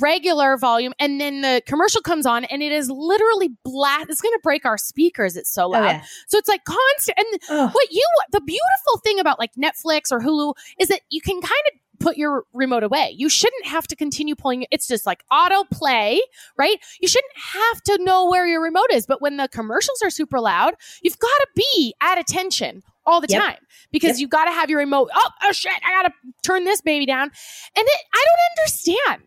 regular volume and then the commercial comes on and it is literally blast it's going to break our speakers it's so oh, loud oh, yeah. so it's like constant and Ugh. what you the beautiful thing about like netflix or hulu is that you can kind of put your remote away you shouldn't have to continue pulling it's just like auto play right you shouldn't have to know where your remote is but when the commercials are super loud you've got to be at attention all the yep. time because yep. you got to have your remote. Oh, oh shit! I got to turn this baby down, and it, I don't understand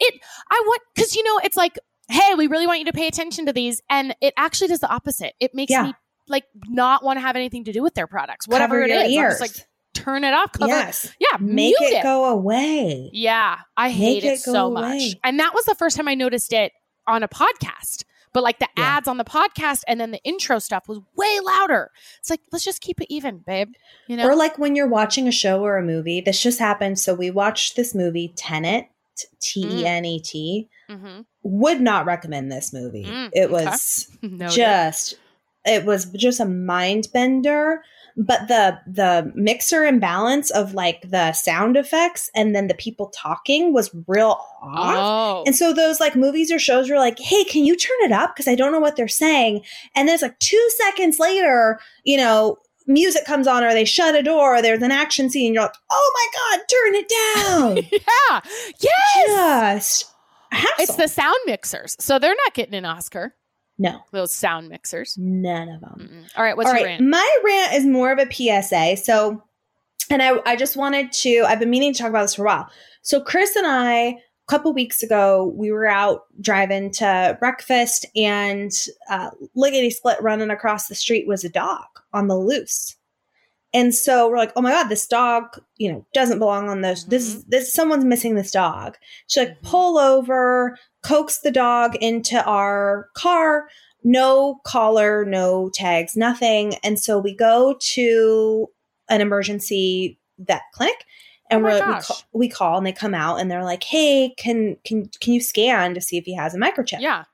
it. I want because you know it's like, hey, we really want you to pay attention to these, and it actually does the opposite. It makes yeah. me like not want to have anything to do with their products, whatever it is. Ears. like turn it off. Cover, yes. Yeah. Make it, it, go away. Yeah. I hate it, it so away. much. And that was the first time I noticed it on a podcast. But like the yeah. ads on the podcast and then the intro stuff was way louder. It's like, let's just keep it even, babe. You know? Or like when you're watching a show or a movie, this just happened. So we watched this movie, Tenet, T E N E T. Mm-hmm. Would not recommend this movie. Mm, it was okay. just, it was just a mind bender but the the mixer and balance of like the sound effects and then the people talking was real off. Oh. And so those like movies or shows were like, hey, can you turn it up? Because I don't know what they're saying. And then it's like two seconds later, you know, music comes on or they shut a door or there's an action scene. And you're like, oh my God, turn it down. yeah. Yes. Just hassle. It's the sound mixers. So they're not getting an Oscar, no, those sound mixers. none of them. Mm-mm. All right, what's All your right, rant? my rant is more of a PSA. So, and I, I just wanted to. I've been meaning to talk about this for a while. So, Chris and I, a couple weeks ago, we were out driving to breakfast, and uh, lickety split running across the street was a dog on the loose. And so we're like, oh my god, this dog, you know, doesn't belong on those. This is this someone's missing this dog. She like Mhm. pull over, coax the dog into our car. No collar, no tags, nothing. And so we go to an emergency vet clinic, and Oh we're we call, we call and they come out and they're like, hey, can can can you scan to see if he has a microchip? Yeah.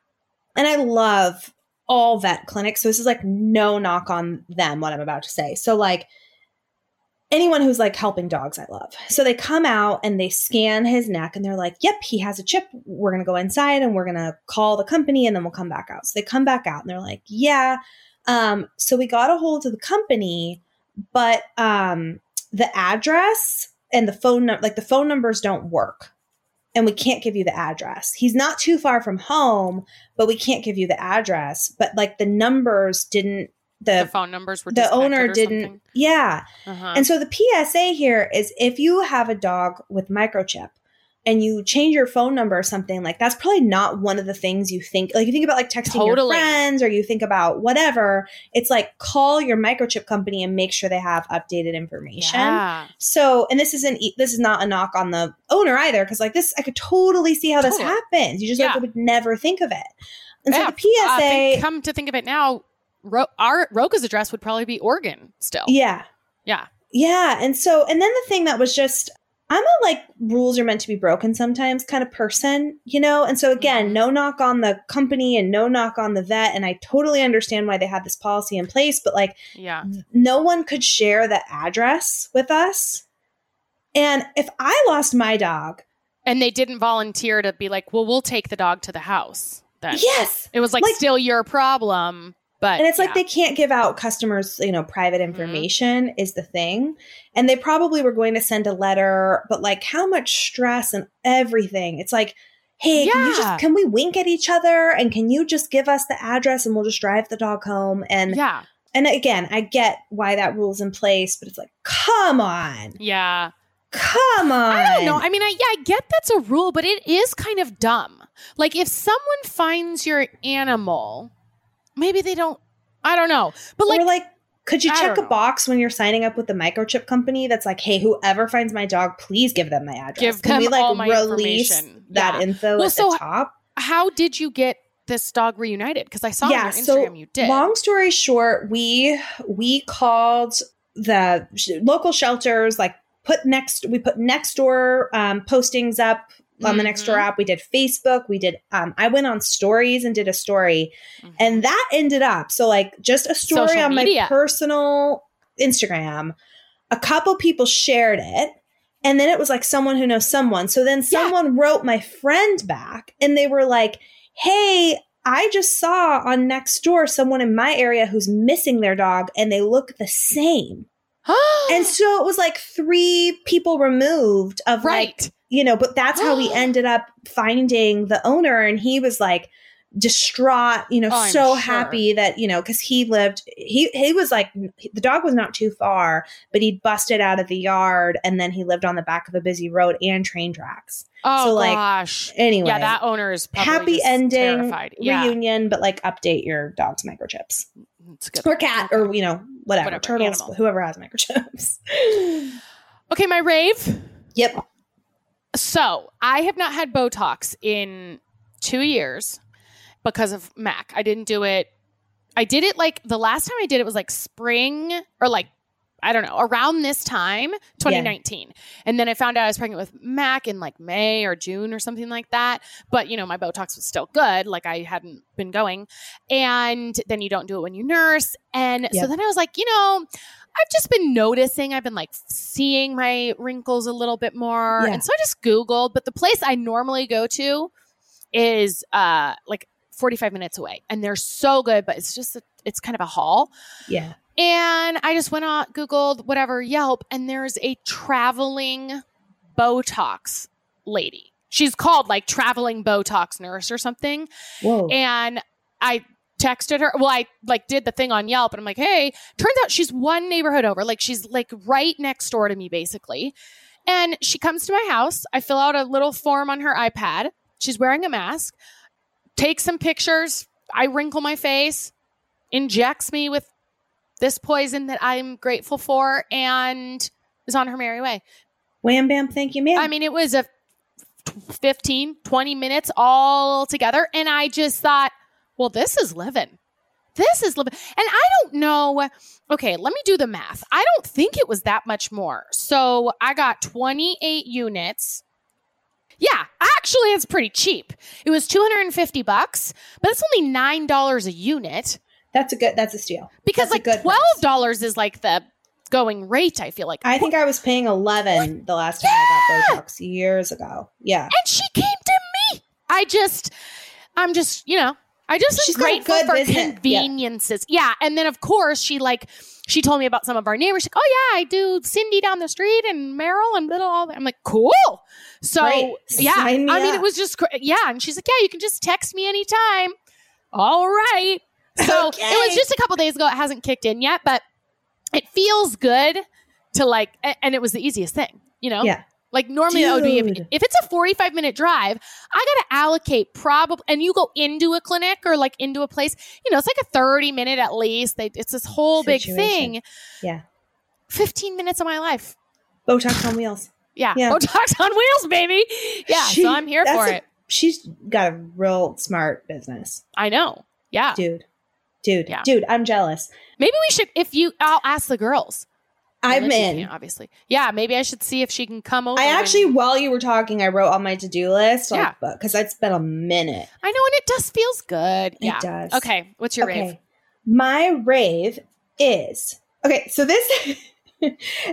And I love all vet clinics. So this is like no knock on them, what I'm about to say. So, like, anyone who's like helping dogs, I love. So they come out and they scan his neck and they're like, yep, he has a chip. We're going to go inside and we're going to call the company and then we'll come back out. So they come back out and they're like, yeah. Um, so we got a hold of the company, but um, the address and the phone number, like the phone numbers don't work. And we can't give you the address. He's not too far from home, but we can't give you the address. But like the numbers didn't, The the, phone numbers were the owner didn't, yeah. Uh-huh. And so the PSA here is if you have a dog with microchip and you change your phone number or something, like that's probably not one of the things you think. Like you think about like texting your friends or you think about whatever. It's like call your microchip company and make sure they have updated information. yeah. So, and this isn't this is not a knock on the owner either, because like this, I could totally see how this happens. You just like would never think of it. And Yeah, so the PSA, Uh, think- come to think of it now, Ro- our Roka's address would probably be Oregon still. yeah, Yeah. Yeah. And so, and then the thing that was just, I'm a like rules are meant to be broken sometimes kind of person, you know? And so, again, Mhm. no knock on the company and no knock on the vet. And I totally understand why they had this policy in place, but like, Yeah. no one could share the address with us. And if I lost my dog, And they didn't volunteer to be like, well, we'll take the dog to the house. Then. yes. It was like, Like- still your problem. But And it's like they can't give out customers, you know, private mm-hmm. information is the thing. And they probably were going to send a letter, but like how much stress and everything. It's like, hey, can you just can we wink at each other and can you just give us the address and we'll just drive the dog home? And yeah. and again, I get why that rule's in place, but it's like, come on. Yeah. Come on. I don't know. I mean, I, yeah, I get that's a rule, but it is kind of dumb. Like if someone finds your animal, maybe they don't. I don't know. But like, or like could you I check a know. box when you're signing up with the microchip company that's like, hey, whoever finds my dog, please give them my address. Give Can we like release that Yeah. info Well, at so- the top? how did you get this dog reunited? Because I saw on your Instagram you did. long story short, we we called the sh- local shelters, like put next we put next door um, postings up on the next door Mhm. app. We did Facebook. We did. Um, I went on stories and did a story, Mhm. and that ended up so like just a story Social on media. my personal Instagram. A couple people shared it. And then it was like someone who knows someone. So then Yeah. someone wrote my friend back and they were like, Hey, I just saw on next door someone in my area who's missing their dog and they look the same. And so it was like three people removed of like right. You know, but that's how we ended up finding the owner. And he was like distraught, you know, Oh, so sure. happy that, you know, because he lived, he, he was like, the dog was not too far, but he busted out of the yard and then he lived on the back of a busy road and train tracks. Oh so, like, gosh. Anyway, yeah, that owner is probably happy ending. Yeah, reunion, but like update your dog's microchips it's good. or cat or, you know, whatever, Whatever, turtles, animal. whoever has microchips. Okay, my rave. yep. So I have not had Botox in two years because of Mac. I didn't do it. I did it like the last time I did it was like spring or like I don't know around this time, 2019, and then I found out I was pregnant with Mac in like May or June or something like that. But you know my Botox was still good, like I hadn't been going, and then you don't do it when you nurse, and so then I was like, you know. I've just been noticing, I've been like seeing my wrinkles a little bit more. Yeah. And so I just Googled, but the place I normally go to is uh like 45 minutes away. And they're so good, but it's just, a, it's kind of a haul. Yeah. And I just went on, Googled whatever, Yelp, and there's a traveling Botox lady. she's called like traveling Botox nurse or something. Whoa. And I texted her. Well, I like did the thing on Yelp and I'm like, hey, turns out she's one neighborhood over. Like she's like right next door to me, basically. And she comes to my house. I fill out a little form on her iPad. She's wearing a mask, take some pictures. I wrinkle my face, injects me with this poison that I'm grateful for, and is on her merry way. Wham bam, thank you, ma'am. I mean, it was a 15, 20 minutes all together. And I just thought, well, this is living. This is living. And I don't know. Okay, let me do the math. I don't think it was that much more. So I got 28 units. Yeah, actually, it's pretty cheap. It was 250 bucks, but it's only $9 a unit that's a good. That's a steal. because That's like good $12 is like the going rate, I feel like. I think I was paying eleven the last time I got Botox years ago. Yeah, and she came to me. I just, I'm just, you know, I just She's am grateful for business. Conveniences. Yeah. And then of course she like, she told me about some of our neighbors. She's like, oh yeah, I do Cindy down the street and Meryl and little all that. I'm like, cool. So Great. yeah, Sign me I mean, up. it was just, yeah. And she's like, yeah, you can just text me anytime. All right. So Okay. it was just a couple days ago. It hasn't kicked in yet, but it feels good to like, and it was the easiest thing, you know? Yeah. Like normally that would be if, if it's a 45 minute drive, I got to allocate probably, and you go into a clinic or like into a place, you know, it's like a 30 minute at least. They, it's this whole big thing. Yeah. 15 minutes of my life. Botox on wheels. Yeah. Yeah. Botox on wheels, baby. Yeah. She- so I'm here for a- it. She's got a real smart business, I know. Yeah. dude. Dude, Yeah. dude, I'm jealous. Maybe we should, if you, I'll ask the girls. I'm in. obviously. Yeah. Maybe I should see if she can come over. I and- actually, while you were talking, I wrote on my to do list, Yeah. because it's been a minute. I know. And it just feels good. Yeah. It does. Okay. What's your rave? My rave is okay. So this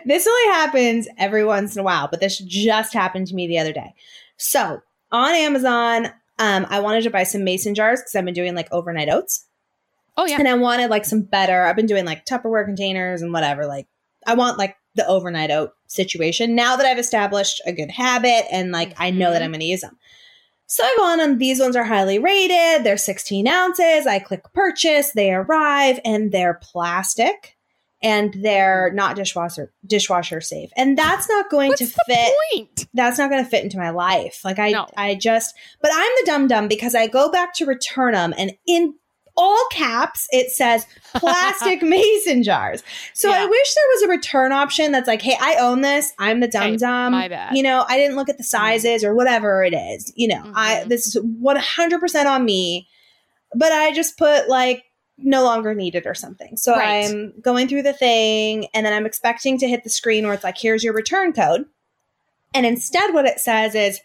this only happens every once in a while, but this just happened to me the other day. So on Amazon, um, I wanted to buy some mason jars because I've been doing like overnight oats, Oh, yeah. and I wanted like some better. I've been doing like Tupperware containers and whatever. Like I want like the overnight oat situation now that I've established a good habit and like I know that Mhm. I'm going to use them. So I go on and these ones are highly rated. They're 16 ounces. I click purchase. They arrive and they're plastic and they're not dishwasher dishwasher safe. And that's not going What's to fit point? that's not going to fit into my life. Like I, No. I just, but I'm the dumb dumb because I go back to return them, and in all caps it says plastic mason jars. So I wish there was a return option that's like, hey, I own this. I'm the dumb Hey, dumb. my bad. You know, I didn't look at the sizes or whatever it is. You know, I Mhm. this is 100 percent on me. But I just put like no longer needed or something. So Right. I'm going through the thing and then I'm expecting to hit the screen where it's like, here's your return code. And instead, what it says is,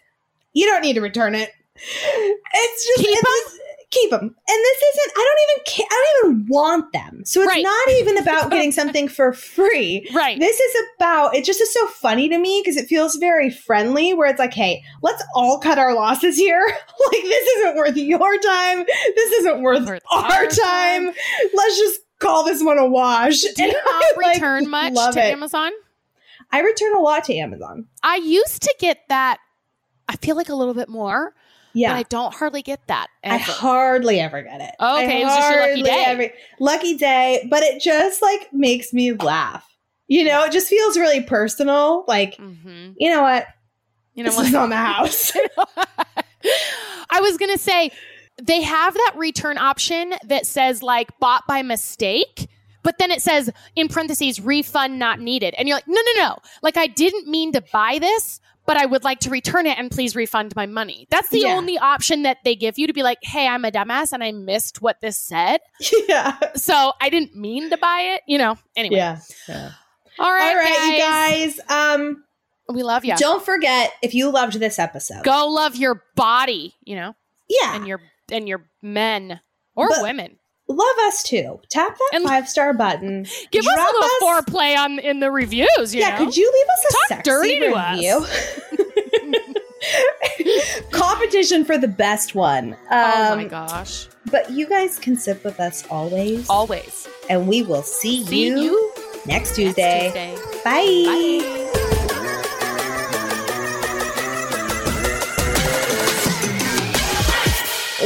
you don't need to return it. It's just Keep it's, keep them. And this isn't. I don't even. Ca- I don't even want them. So it's Right. not even about getting something for free. Right. This is about. It just is so funny to me because it feels very friendly. Where it's like, hey, let's all cut our losses here. like this isn't worth your time. This isn't worth Worth our our time. time. Let's just call this one a wash. Do you And not I, like, return much love to it. Amazon? I return a lot to Amazon. I used to get that. I feel like a little bit more, Yeah. but I don't hardly get that. I hardly ever get it. Oh, okay, I it was just your lucky day. ever- lucky day, but it just like makes me laugh. You know, it just feels really personal. Like, Mhm. you know what? You know this what? is on the house. I was gonna say they have that return option that says like bought by mistake, but then it says in parentheses refund not needed, and you're like, no, no, no, like I didn't mean to buy this. But I would like to return it and please refund my money. That's the Yeah. only option that they give you to be like, hey, I'm a dumbass and I missed what this said. yeah. So I didn't mean to buy it. You know, anyway. Yeah. yeah. All right, All right, guys. you guys. Um, We love you. don't forget if you loved this episode. Go love your body, you know, yeah. and your and your men or But- women. Love us too. Tap that And- five star button. Give us a little us- foreplay on in the reviews. You yeah, know? could you leave us a Talk sexy dirty to us. review? Competition for the best one. Um, oh my gosh! But you guys can sip with us always, Always and we will see, see you, you next next Tuesday. Tuesday. Bye. Bye.